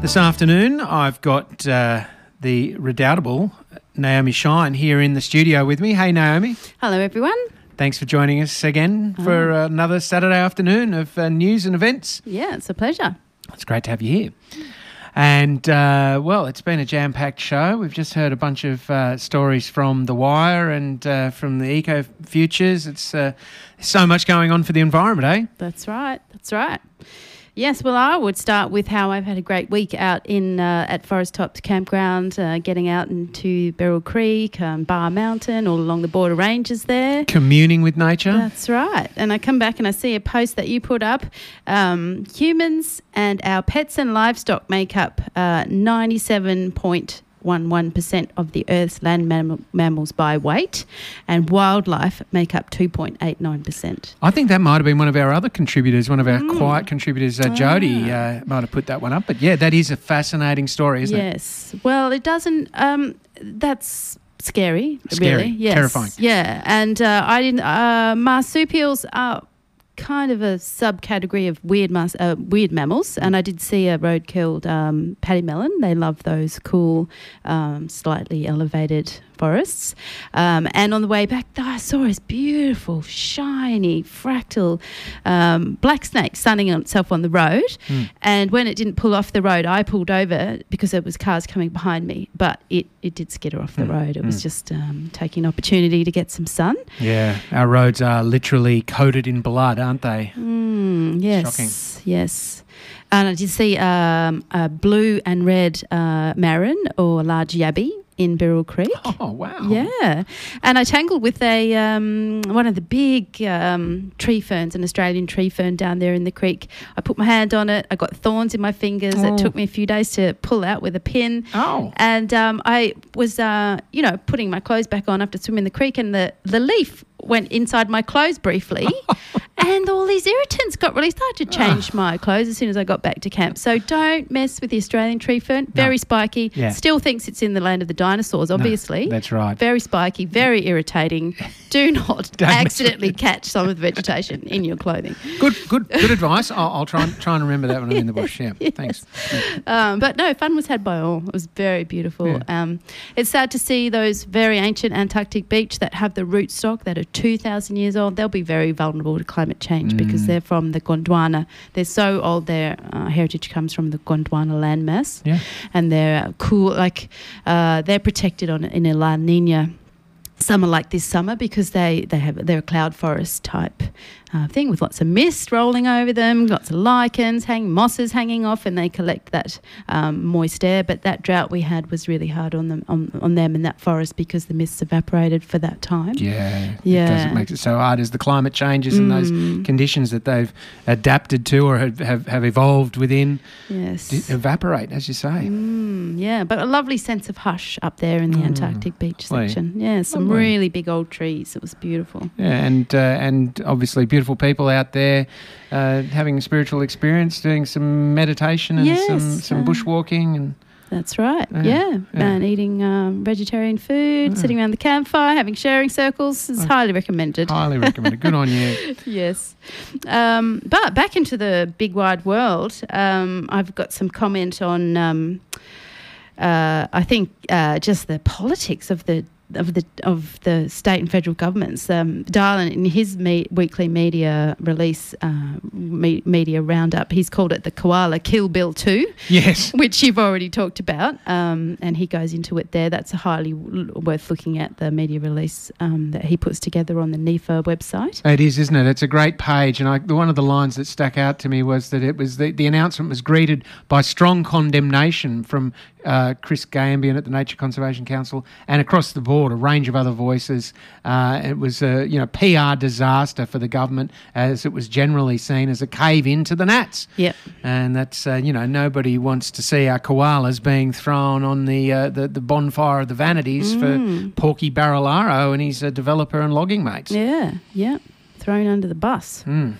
This afternoon, I've got uh, the redoubtable Naomi Shine here in the studio with me. Hey, Naomi. Hello, everyone. Thanks for joining us again for uh, another Saturday afternoon of uh, news and events. Yeah, it's a pleasure. It's great to have you here. And, uh, well, it's been a jam packed show. We've just heard a bunch of uh, stories from The Wire and uh, from the Eco Futures. It's uh, so much going on for the environment, eh? That's right. That's right. Yes, well, I would start with how I've had a great week out in uh, at Forest Tops Campground, uh, getting out into Beryl Creek, um, Bar Mountain, all along the border ranges there. Communing with nature. That's right. And I come back and I see a post that you put up. Um, humans and our pets and livestock make up uh, 97.11% of the Earth's land mammal- mammals by weight, and wildlife make up 2.89%. I think that might have been one of our other contributors, one of our Mm. quiet contributors, uh, Jody, uh, might have put that one up. But yeah, that is a fascinating story, isn't it? yes. Well, it doesn't. Um, that's scary. Scary. Really. Yes. Terrifying. Yeah. And uh, I didn't. Uh, marsupials are kind of a subcategory of weird mas- uh, weird mammals, and I did see a road-killed um, pademelon. They love those cool, um, slightly elevated forests. Um, and on the way back, I saw this beautiful, shiny, fractal um, black snake sunning on itself on the road. Hmm. And when it didn't pull off the road, I pulled over because there was cars coming behind me. But it, it did skitter off the Hmm. road. It was Hmm. just um, taking an opportunity to get some sun. Yeah, our roads are literally coated in blood, aren't they? Mm, yes. Shocking. Yes. And I did see um, a blue and red uh, marron or large yabby in Beryl Creek. Oh wow! Yeah, and I tangled with a um, one of the big um, tree ferns, an Australian tree fern down there in the creek. I put my hand on it. I got thorns in my fingers. Oh. It took me a few days to pull out with a pin. Oh, and um, I was, uh, you know, putting my clothes back on after swimming in the creek, and the the leaf went inside my clothes briefly. And all these irritants got released. I had to change my clothes as soon as I got back to camp. So don't mess with the Australian tree fern. Very spiky. Yeah. Still thinks it's in the land of the dinosaurs, obviously. that's right. Very spiky, very irritating. Do not accidentally catch some of the vegetation in your clothing. Good, good, good advice. I'll, I'll try and try and remember that when I'm in the bush. Yeah, thanks. Um, but no, fun was had by all. It was very beautiful. Yeah. Um, it's sad to see those very ancient Antarctic beech that have the rootstock that are 2,000 years old. They'll be very vulnerable to climate change because Mm. they're from the Gondwana. They're so old, their uh, heritage comes from the Gondwana landmass. Yeah. And they're uh, cool, like uh, they're protected on in a La Nina summer like this summer because they, they have they're a cloud forest type uh, thing with lots of mist rolling over them, lots of lichens, hang mosses hanging off, and they collect that um, moist air. But that drought we had was really hard on them on, on them in that forest because the mists evaporated for that time. Yeah, Yeah. It doesn't make it so hard as the climate changes and those Mm. conditions that they've adapted to or have, have, have evolved within Yes. evaporate, as you say. Mm, yeah, but a lovely sense of hush up there in the Antarctic beech lovely. section. Yeah, some Lovely. really big old trees. It was beautiful. Yeah, and uh, and obviously beautiful people out there uh, having a spiritual experience, doing some meditation and some Yes, some uh, bushwalking and That's right. Yeah, Yeah, yeah. and eating um, vegetarian food, Yeah. sitting around the campfire, having sharing circles is Oh, highly recommended. highly recommended. Good on you. yes. Um, but back into the big wide world, um, I've got some comment on. Um, uh, I think uh, just the politics of the of the of the state and federal governments. Um, Dailan, in his me- weekly media release, uh, me- media roundup, he's called it the Koala Kill Bill Two. Yes. which you've already talked about, um, and he goes into it there. That's highly w- worth looking at the media release um, that he puts together on the NEFA website. It is, isn't it? It's a great page, and I, the- one of the lines that stuck out to me was that it was the, the announcement was greeted by strong condemnation from uh, Chris Gambian at the Nature Conservation Council and across the board, a range of other voices. Uh, it was a you know PR disaster for the government, as it was generally seen as a cave into the Nats. Yep. And that's uh, you know nobody wants to see our koalas being thrown on the uh, the, the bonfire of the vanities Mm. for Porky Barilaro and his uh, developer and logging mates. Yeah, yeah, thrown under the bus. Mm.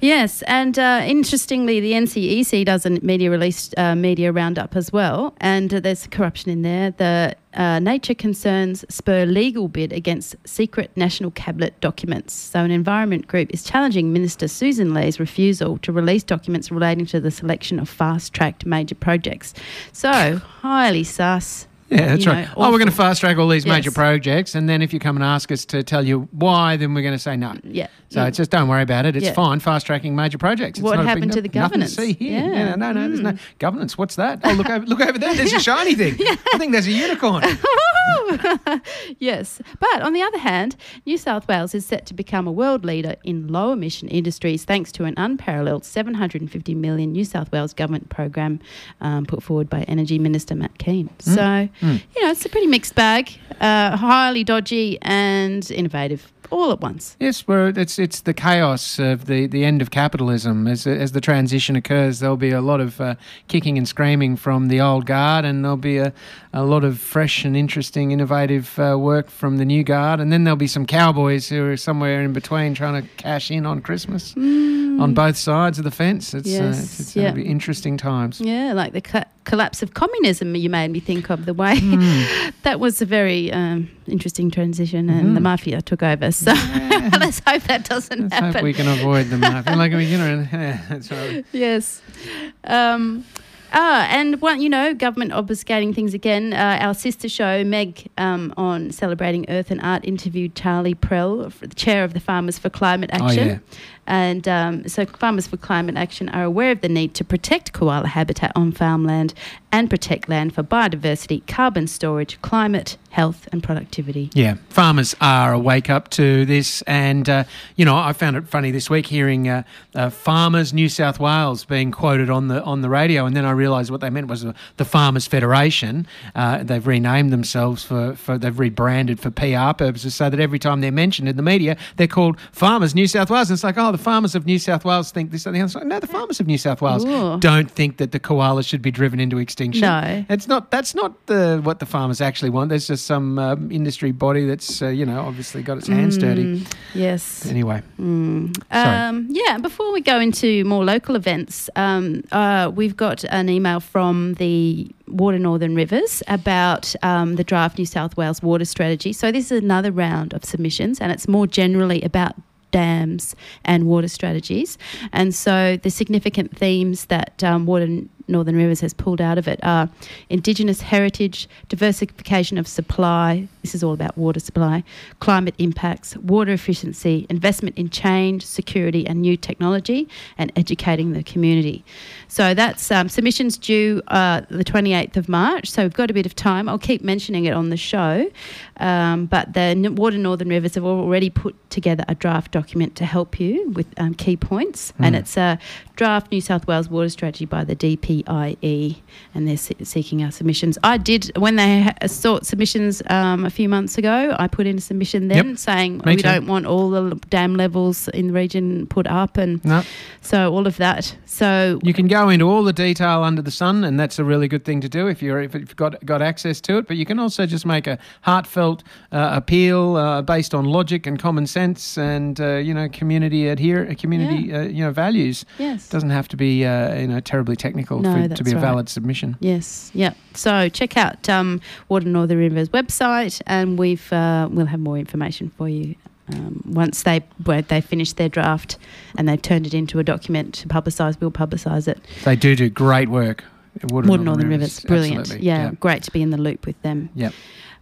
Yes, and uh, interestingly, the NCEC does a media release, uh, media roundup as well, and uh, there's corruption in there. The uh, nature concerns spur legal bid against secret national cabinet documents. So, an environment group is challenging Minister Susan Lee's refusal to release documents relating to the selection of fast-tracked major projects. So, highly sus. Yeah, that's right. know, oh, we're going to fast track all these major projects, and then if you come and ask us to tell you why, then we're going to say no. Yeah. So Yeah. it's just don't worry about it. It's Yeah. fine fast tracking major projects. It's What not a big happened no- to the nothing governance? see here. Yeah. Yeah, no, no, there's no Mm. governance. What's that? Oh, look over, look over there. There's a shiny thing. I think there's a unicorn. yes. But on the other hand, New South Wales is set to become a world leader in low emission industries thanks to an unparalleled 750 million New South Wales government program um, put forward by Energy Minister Matt Kean. So, Mm. you know, it's a pretty mixed bag, uh, highly dodgy and innovative all at once. Yes, well, it's it's the chaos of the, the end of capitalism. As as the transition occurs, there'll be a lot of uh, kicking and screaming from the old guard, and there'll be a, a lot of fresh and interesting, innovative uh, work from the new guard, and then there'll be some cowboys who are somewhere in between trying to cash in on Christmas on both sides of the fence. It's uh, Mm. It's, it's yeah. going to be interesting times. Yeah, like the co- collapse of communism, you made me think of the way Hmm. that was a very um, interesting transition, and Mhm. the mafia took over. So let's hope that doesn't Let's happen. hope we can avoid them. I feel like you know, that's right. yes. Um, ah, and one, you know, government obfuscating things again. Uh, our sister show, Meg, um, on celebrating Earth and Art, interviewed Charlie Prell, the chair of the Farmers for Climate Oh, Action. yeah. And um, so, Farmers for Climate Action are aware of the need to protect koala habitat on farmland and protect land for biodiversity, carbon storage, climate, health, and productivity. Yeah, farmers are awake up to this, and uh, you know I found it funny this week hearing uh, uh, Farmers New South Wales being quoted on the on the radio, and then I realised what they meant was the, the Farmers Federation. Uh, they've renamed themselves for, for they've rebranded for PR purposes, so that every time they're mentioned in the media, they're called Farmers New South Wales. And it's like, oh, the farmers of New South Wales think this and the other. No, the farmers of New South Wales Ooh. don't think that the koalas should be driven into extinction. No. It's not. That's not the what the farmers actually want. There's just some um, industry body that's uh, you know obviously got its hands dirty. Mm, Yes. Anyway, Mm. Um, yeah, before we go into more local events, um, uh, we've got an email from the Water Northern Rivers about um, the draft New South Wales water strategy. So, this is another round of submissions, and it's more generally about dams and water strategies. And so, the significant themes that um, Water Northern Rivers has pulled out of it are Indigenous heritage, diversification of supply. This is all about water supply, climate impacts, water efficiency, investment in change, security, and new technology, and educating the community. So that's um, submissions due uh, the 28th of March. So we've got a bit of time. I'll keep mentioning it on the show. Um, but the Water Northern Rivers have already put together a draft document to help you with um, key points. And Mm. it's a draft New South Wales water strategy by the DPIE, and they're seeking our submissions. I did, when they sought submissions um, a few months ago, I put in a submission then Yep. saying Me we too. don't want all the dam levels in the region put up, and No. so all of that. So you can go into all the detail under the sun, and that's a really good thing to do if you're if you've got got access to it. But you can also just make a heartfelt uh, appeal uh, based on logic and common sense, and uh, you know community adhere community uh, you know values. Yes. doesn't have to be uh, you know terribly technical No, for, to be a right. valid submission. Yes, yeah. So check out um, Water Northern Rivers website, and we've uh, we'll have more information for you um, once they well, they finish their draft and they've turned it into a document to publicise. We'll publicise it. They do do great work. Water, Water Northern Rivers, brilliant. absolutely. Yeah, great to be in the loop with them. Yep.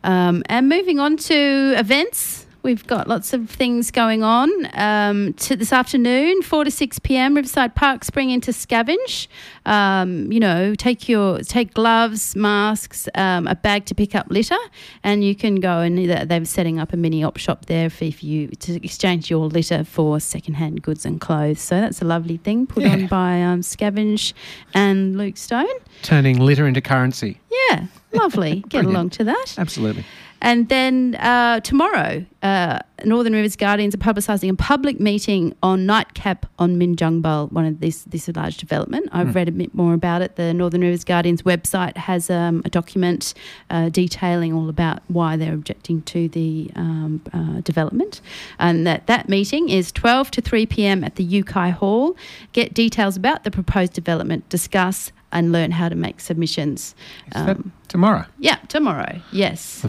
Um, and moving on to events, we've got lots of things going on. Um, to this afternoon, 4 to 6 p.m., Riverside Park spring into scavenge. Um, you know, take your take gloves, masks, um, a bag to pick up litter, and you can go and they're setting up a mini op shop there for if you to exchange your litter for secondhand goods and clothes. So that's a lovely thing put on by um, Scavenge and Luke Stone. Turning litter into currency. Yeah, lovely. Get along to that. Absolutely. And then uh, tomorrow, uh, Northern Rivers Guardians are publicising a public meeting on Nightcap on Minjungbal, one of this this large development. I've Hmm. read a bit more about it. The Northern Rivers Guardians website has um, a document uh, detailing all about why they're objecting to the um, uh, development. And that, that meeting is 12 to 3 p.m. at the Uki Hall. Get details about the proposed development, discuss and learn how to make submissions. Um, tomorrow? Yeah, tomorrow. Yes.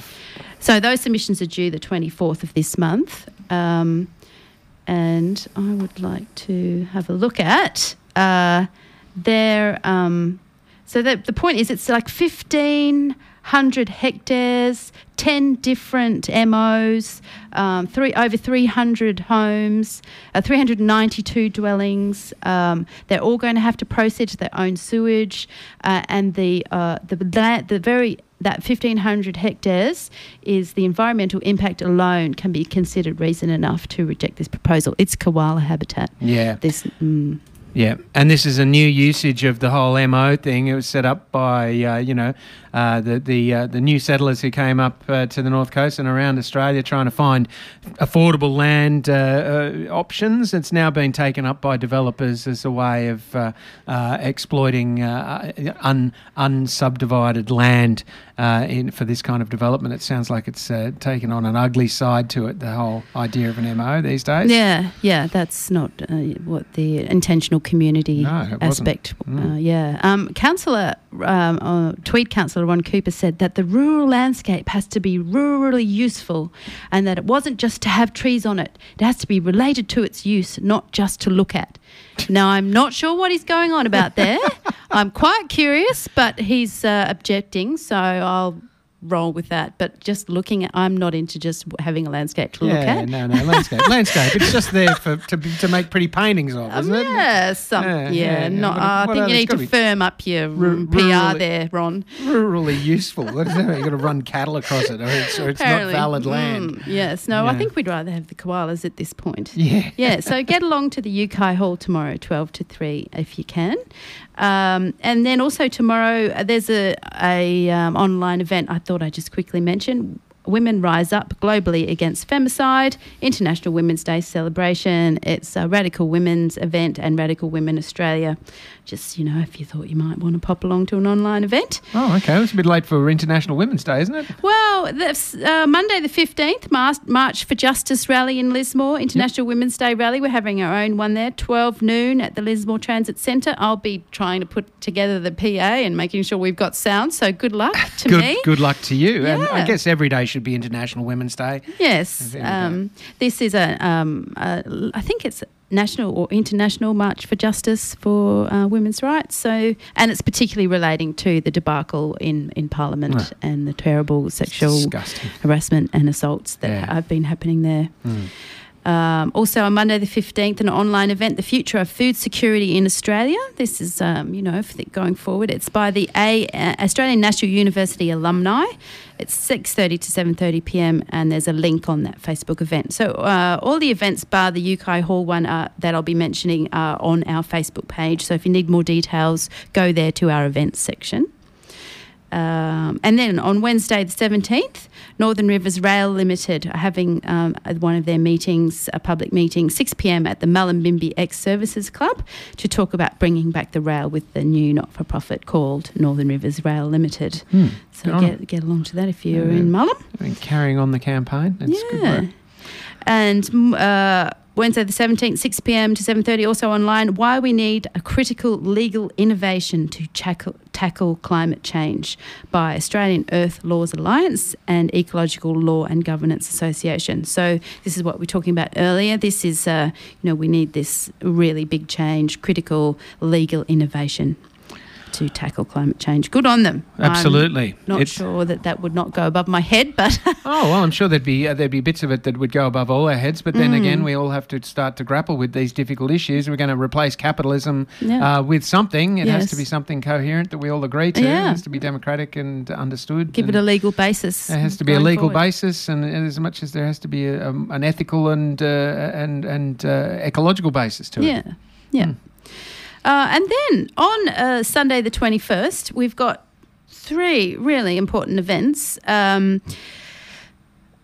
So those submissions are due the 24th of this month. Um, and I would like to have a look at uh, their. Um, so the, the point is, it's like 1,500 hectares, 10 different MOs, um, three, over 300 homes, uh, 392 dwellings. Um, they're all going to have to process their own sewage, uh, and the uh, the la- the very that 1500 hectares is the environmental impact alone can be considered reason enough to reject this proposal. It's koala habitat. Yeah. This. Mm, Yeah, and this is a new usage of the whole MO thing. It was set up by uh, you know uh, the the uh, the new settlers who came up uh, to the north coast and around Australia trying to find affordable land uh, uh, options. It's now been taken up by developers as a way of uh, uh, exploiting uh, un unsubdivided land uh, in for this kind of development. It sounds like it's uh, taken on an ugly side to it. The whole idea of an MO these days. Yeah, yeah, that's not uh, what the intentional community No, aspect. Mm. Uh, yeah, um, Councillor um, uh, Tweed Councillor Ron Cooper said that the rural landscape has to be rurally useful, and that it wasn't just to have trees on it; it has to be related to its use, not just to look at. Now, I'm not sure what he's going on about there. I'm quite curious, but he's uh, objecting, so I'll roll with that. But just looking at, I'm not into just having a landscape to look yeah, at. no, no, landscape, landscape. It's just there for to, to make pretty paintings of, isn't it? Yeah, some, Yeah, yeah, yeah, not, What- I think you need to firm up your mm, PR rurally- there, Ron. Rurally useful. What is that? You've got to run cattle across it, or it's, or it's not valid land. Mm, yes, no, I think we'd rather have the koalas at this point. Yeah. Yeah, so get along to the Uki Hall tomorrow, 12 to 3, if you can. Um, and then also tomorrow, uh, there's a, a um, online event I thought I'd just quickly mention. Women Rise Up globally against femicide, International Women's Day celebration. It's a Radical Women's event and Radical Women Australia. Just, you know, if you thought you might want to pop along to an online event. Oh, okay. It's a bit late for International Women's Day, isn't it? Well, uh, Monday the 15th, Mar- March for Justice rally in Lismore, International Women's Day rally. We're having our own one there, 12 noon at the Lismore Transit Centre. I'll be trying to put together the PA and making sure we've got sound, so good luck to good, me. good luck to you. And I guess every day should be International Women's Day. Yes, There we go. um, this is a, um, a, I think it's national or international march for justice for uh, women's rights. So, and it's particularly relating to the debacle in in Parliament Right. and the terrible sexual disgusting. harassment and assaults that Yeah. have been happening there. Mm. Um, also on Monday the 15th, an online event, The Future of Food Security in Australia. This is, um, you know, going forward. It's by the A, uh, Australian National University alumni. It's 6.30 to 7.30pm and there's a link on that Facebook event. So uh, all the events bar the Uki Hall one uh, that I'll be mentioning are on our Facebook page. So if you need more details, go there to our events section. Um, and then on Wednesday, the 17th, Northern Rivers Rail Limited are having um, one of their meetings, a public meeting, 6 pm at the Mullumbimby Ex Services Club to talk about bringing back the rail with the new not for profit called Northern Rivers Rail Limited. Hmm. So Good get, get along to that if you're Yeah. in Mullum. I mean, carrying on the campaign. Good Yeah. work. And mm, uh, Wednesday the 17th, 6 p.m. to 7.30, also online, why we need a critical legal innovation to tackle, tackle climate change by Australian Earth Laws Alliance and Ecological Law and Governance Association. So this is what we were talking about earlier. This is, uh, you know, we need this really big change, critical legal innovation to tackle climate change. Good on them. I'm Absolutely. not It's- sure that that would not go above my head, but Oh well, I'm sure there'd be uh, there'd be bits of it that would go above all our heads. But then Mm. again, we all have to start to grapple with these difficult issues. We're going to replace capitalism Yeah. uh, with something. It has to be something coherent that we all agree to. Yeah. It has to be democratic and understood. give it a legal basis. It has to be a legal forward. basis, and as much as there has to be a, um, an ethical and uh, and and uh, ecological basis to Yeah, it. yeah. Uh, and then on uh, Sunday the 21st, we've got three really important events. Um,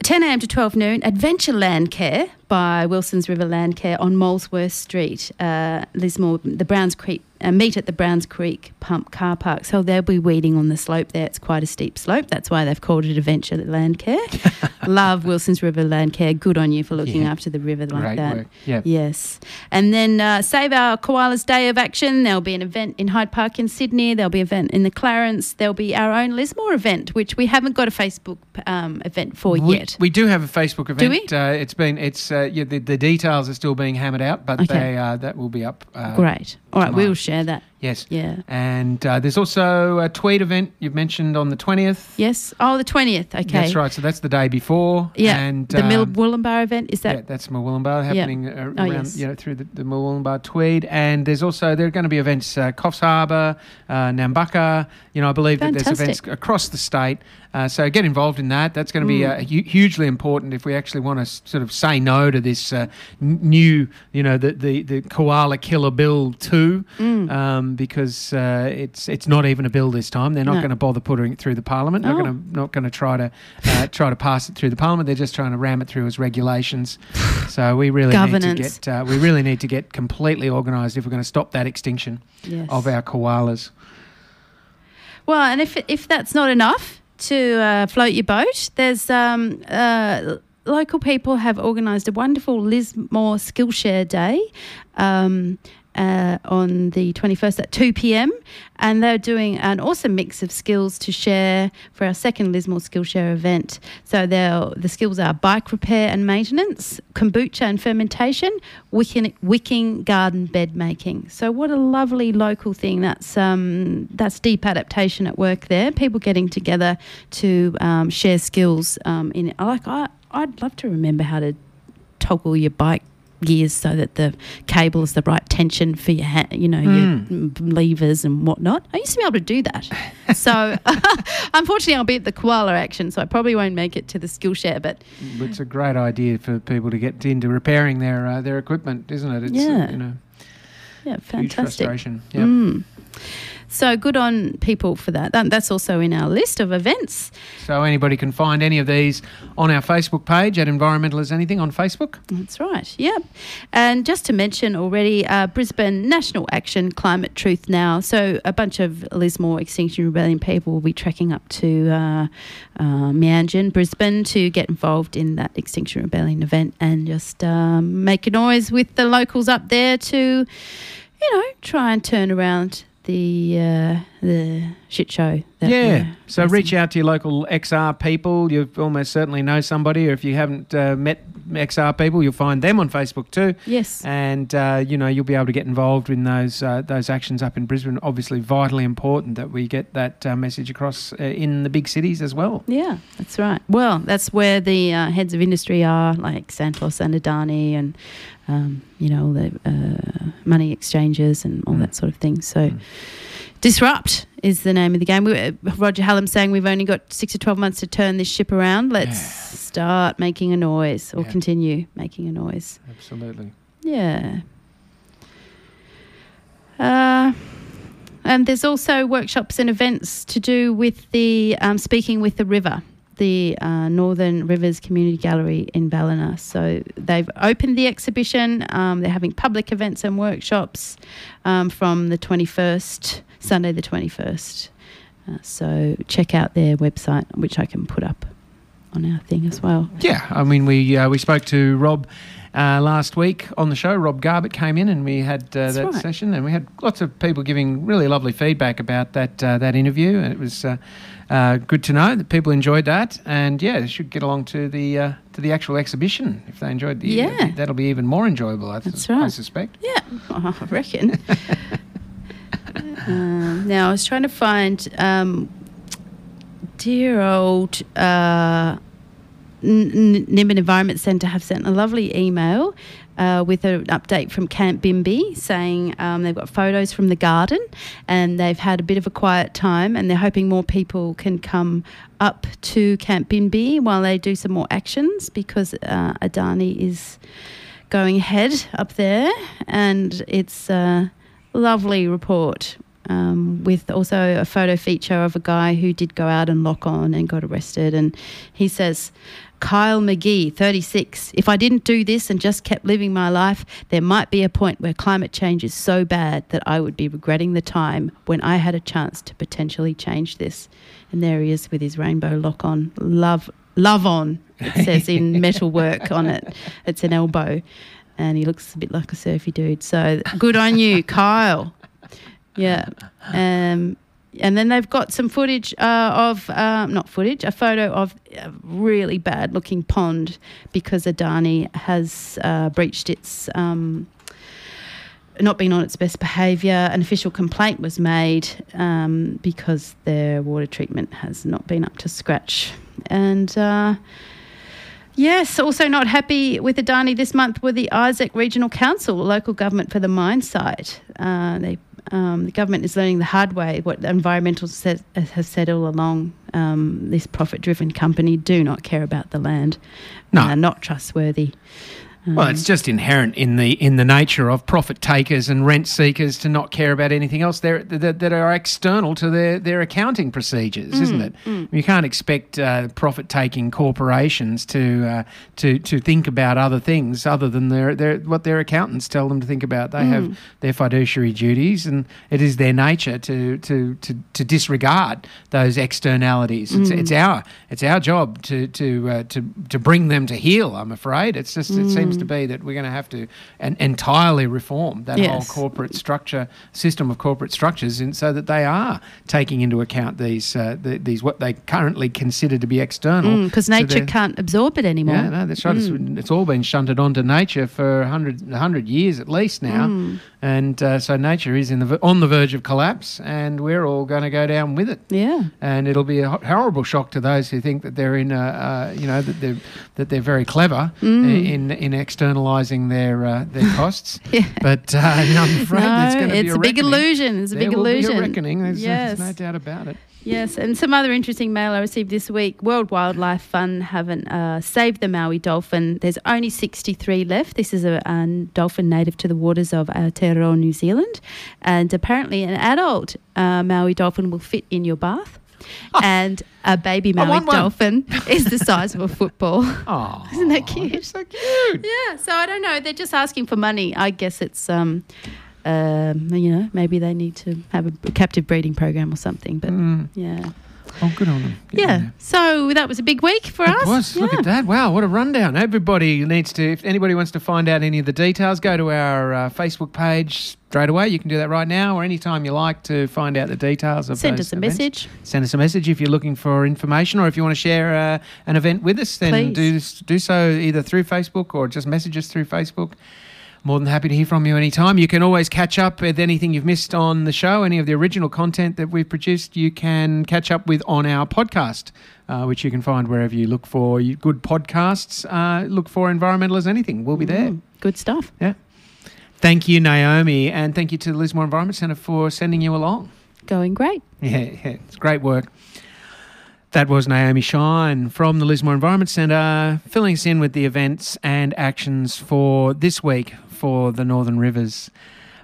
10 a.m. to 12 noon, Adventure Land Care by Wilson's River Land Care on Molesworth Street, uh, Lismore, the Browns Creek. Uh, meet at the Browns Creek Pump Car Park. So they'll be weeding on the slope there. It's quite a steep slope. That's why they've called it Adventure Land Care. Love Wilson's River Land Care. Good on you for looking Yeah. after the river like Great that. work. Yep. Yes. And then uh, Save Our Koalas Day of Action. There'll be an event in Hyde Park in Sydney. There'll be an event in the Clarence. There'll be our own Lismore event, which we haven't got a Facebook um, event for we, yet. we do have a Facebook event. Do event. Uh, it's been it's uh, yeah, the, the details are still being hammered out, but Okay. they uh, that will be up. Uh, Great. All right, tomorrow. we'll share that. Yes. Yeah. And uh, there's also a Tweed event you've mentioned on the twentieth. Yes. Oh, the 20th. Okay. That's right. So that's the day before. Yeah. And the Mill um, event. Is that? yeah, that's Yeah. happening uh, Oh, around, yes. you know, through the, the Tweed. And there's also, there are going to be events, uh, Coffs Harbour, uh, Nambucca. You know, I believe that there's events across the state. Uh, so get involved in that. That's going to be Mm. uh, hu- hugely important if we actually want to sort of say no to this uh, n- new, you know, the, the, the koala killer bill too, Mm. um, because uh, it's it's not even a bill this time. They're not No. going to bother putting it through the parliament. Not Oh. going to not going to try to uh, try to pass it through the parliament. They're just trying to ram it through as regulations. So we really need to get uh, we really need to get completely organised if we're going to stop that extinction Yes. of our koalas. Well, and if if that's not enough to uh, float your boat, there's um, uh, local people have organised a wonderful Lismore Skillshare Day. Um, uh, on the 21st at 2 p.m. And they're doing an awesome mix of skills to share for our second Lismore Skillshare event. So the skills are bike repair and maintenance, kombucha and fermentation, wicking, wicking garden bed making. So what a lovely local thing. That's um, that's deep adaptation at work there. People getting together to um, share skills. Um, in like I, I'd love to remember how to toggle your bike gears so that the cable is the right tension for your ha- you know your mm, levers and whatnot. I used to be able to do that. so unfortunately, I'll be at the koala action, so I probably won't make it to the Skillshare. But It's a great idea for people to get into repairing their uh, their equipment, isn't it? It's, uh, Yeah. you know, yeah, huge fantastic. frustration. Yep. Mm. So good on people for that. that. That's also in our list of events. So anybody can find any of these on our Facebook page at Environmental as Anything on Facebook. That's right. Yep. And just to mention already, uh, Brisbane National Action Climate Truth Now. So a bunch of Lismore Extinction Rebellion people will be trekking up to uh, uh, Meanjin, Brisbane, to get involved in that Extinction Rebellion event and just um, make a noise with the locals up there to, you know, try and turn around the uh, the shit show. That yeah. So reach out to your local XR people. You almost certainly know somebody, or if you haven't uh, met XR people, you'll find them on Facebook too. Yes. And uh, you know you'll be able to get involved in those uh, those actions up in Brisbane. Obviously, vitally important that we get that uh, message across uh, in the big cities as well. Yeah, that's right. Well, that's where the uh, heads of industry are, like Santos and Adani, and um, you know all the uh, money exchanges and all that sort of thing. So, disrupt is the name of the game. We, uh, Roger Hallam saying we've only got six to twelve months to turn this ship around. Let's start making a noise, or continue making a noise. Absolutely. Yeah. Uh, and there's also workshops and events to do with the um, Speaking with the River, the uh, Northern Rivers Community Gallery in Ballina. So they've opened the exhibition. Um, they're having public events and workshops um, from the 21st, Sunday the 21st. Uh, so check out their website, which I can put up on our thing as well. Yeah, I mean, we uh, we spoke to Rob uh, last week on the show. Rob Garbutt came in and we had uh, that right. session, and we had lots of people giving really lovely feedback about that uh, that interview, and it was. Uh, uh, good to know that people enjoyed that, and yeah, they should get along to the uh, to the actual exhibition if they enjoyed the. Yeah. that'll be even more enjoyable. I, That's I right. suspect. Yeah, I reckon. um, now I was trying to find um, dear old uh, Nimbin Environment Centre have sent a lovely email uh, with an update from Camp Binbee saying um, they've got photos from the garden and they've had a bit of a quiet time and they're hoping more people can come up to Camp Binbee while they do some more actions because uh, Adani is going ahead up there and it's a lovely report um, with also a photo feature of a guy who did go out and lock on and got arrested. And he says, Kyle McGee, 36. If I didn't do this and just kept living my life, there might be a point where climate change is so bad that I would be regretting the time when I had a chance to potentially change this. And there he is with his rainbow lock on. Love, love on, it says in metal work on it. It's an elbow. And he looks a bit like a surfy dude. So good on you, Kyle. Yeah. Um, and then they've got some footage uh, of, uh, not footage, a photo of a really bad looking pond because Adani has uh, breached its. Um, not been on its best behaviour. An official complaint was made um, because their water treatment has not been up to scratch. And uh, Yes, also not happy with Adani this month were the Isaac Regional Council, local government for the mine site. Uh, they, um, the government is learning the hard way what environmentalists said, have said all along. Um, this profit driven company do not care about the land, No. uh, not trustworthy. Well, it's just inherent in the in the nature of profit takers and rent seekers to not care about anything else there that, that are external to their, their accounting procedures, isn't Mm, it? mm. You can't expect uh, profit taking corporations to uh, to to think about other things other than their, their what their accountants tell them to think about. They Mm. have their fiduciary duties, and it is their nature to to to, to disregard those externalities. It's, Mm. it's our it's our job to to uh, to to bring them to heel. I'm afraid it's just it seems to Mm. be that we're going to have to en- entirely reform that whole corporate structure system of corporate structures, in, so that they are taking into account these uh, the, these what they currently consider to be external. Because Mm, nature their- can't absorb it anymore. yeah, no, that's right. It's, Mm. it's all been shunted onto nature for 100, 100 years at least now. Mm. And uh, so nature is in the, on the verge of collapse, and we're all going to go down with it. Yeah. And it'll be a horrible shock to those who think that they're in, a, uh, you know, that they're that they're very clever Mm. in in externalising their uh, their costs. But uh, I'm afraid No, going to be it's a, a big illusion. It's a There big illusion. a reckoning. There's, Yes. there's no doubt about it. Yes, and some other interesting mail I received this week. World Wildlife Fund haven't uh, saved the Maui dolphin. There's only 63 left. This is a, a dolphin native to the waters of Aotearoa, New Zealand. And apparently, an adult uh, Maui dolphin will fit in your bath. And a baby I Maui dolphin is the size of a football. Oh, Isn't that cute? so cute. Yeah, so I don't know. They're just asking for money. I guess it's, um, um, you know, maybe they need to have a captive breeding program or something. But Mm. yeah. Oh, good on them. Yeah. So that was a big week for us. It was. Look at that. Wow, what a rundown. Everybody needs to, if anybody wants to find out any of the details, go to our uh, Facebook page straight away. You can do that right now or anytime you like to find out the details of Send us a events. message. Send us a message if you're looking for information or if you want to share uh, an event with us, then Please. do, do so either through Facebook or just message us through Facebook. More than happy to hear from you anytime. You can always catch up with anything you've missed on the show, any of the original content that we've produced, you can catch up with on our podcast, uh, which you can find wherever you look for good podcasts. Uh, look for Environmental as Anything. We'll be there. Mm, good stuff. Yeah. Thank you, Naomi, and thank you to the Lismore Environment Centre for sending you along. Going great. Yeah, yeah, it's great work. That was Naomi Shine from the Lismore Environment Centre, filling us in with the events and actions for this week for the Northern Rivers.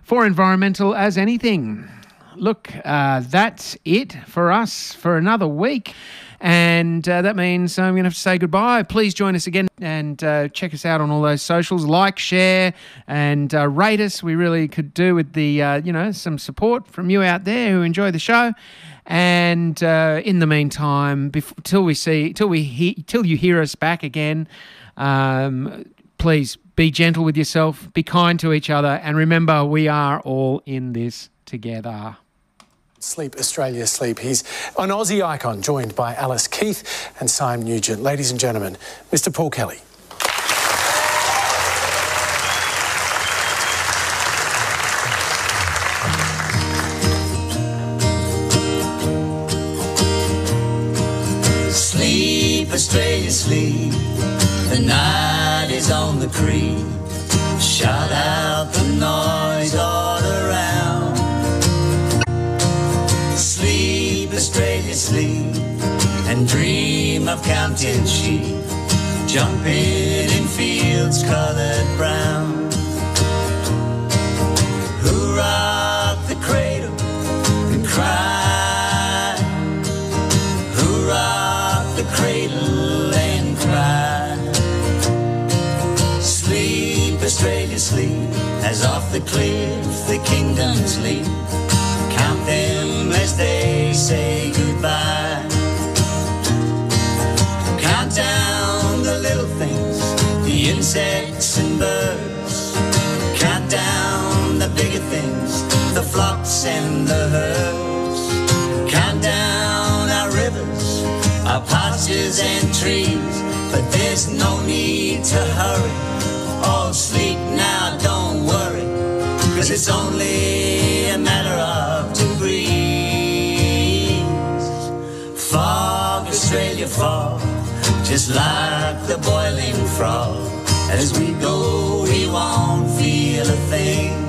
For environmental as anything. Look, uh, that's it for us for another week. And uh, that means I'm going to have to say goodbye. Please join us again and uh, check us out on all those socials. Like, share, and uh, rate us. We really could do with the, uh, you know, some support from you out there who enjoy the show. And uh, in the meantime, bef- till we see, till we he- till you hear us back again, um, please be gentle with yourself, be kind to each other, and remember we are all in this together. Sleep Australia Sleep. He's an Aussie icon, joined by Alice Keath and Simon Nugent. Ladies and gentlemen, Mr. Paul Kelly. The creep. Shut out the noise all around. Sleep, Australia, sleep. And dream of counting sheep. Jumping in fields colored brown. Who rock the cradle and cry. Who rock the cradle As off the cliff the kingdoms leap. Count them as they say goodbye. Count down the little things, the insects and birds. Count down the bigger things, the flocks and the herds. Count down our rivers, our pastures and trees. But there's no need to hurry. Cause it's only a matter of degrees. Fog, Australia, fog, just like the boiling frog. As we go, we won't feel a thing.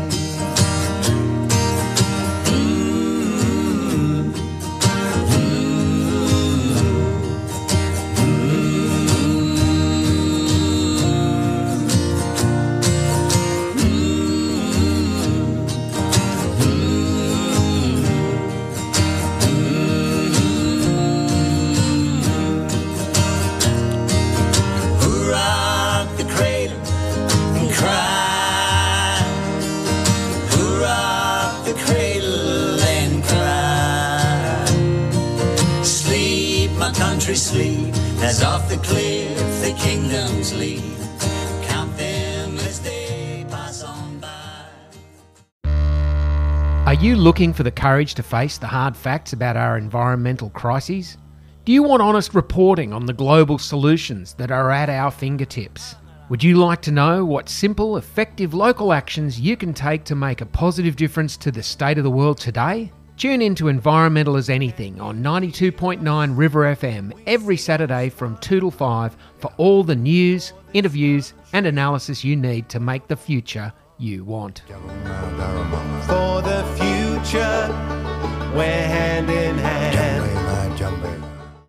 As off the cliff the kingdoms. Count them as they pass on by. Are you looking for the courage to face the hard facts about our environmental crises? Do you want honest reporting on the global solutions that are at our fingertips? Would you like to know what simple, effective local actions you can take to make a positive difference to the state of the world today? Tune in to Environmental as Anything on 92.9 River FM every Saturday from 2 till 5 for all the news, interviews, and analysis you need to make the future you want. For the future, we're hand in hand.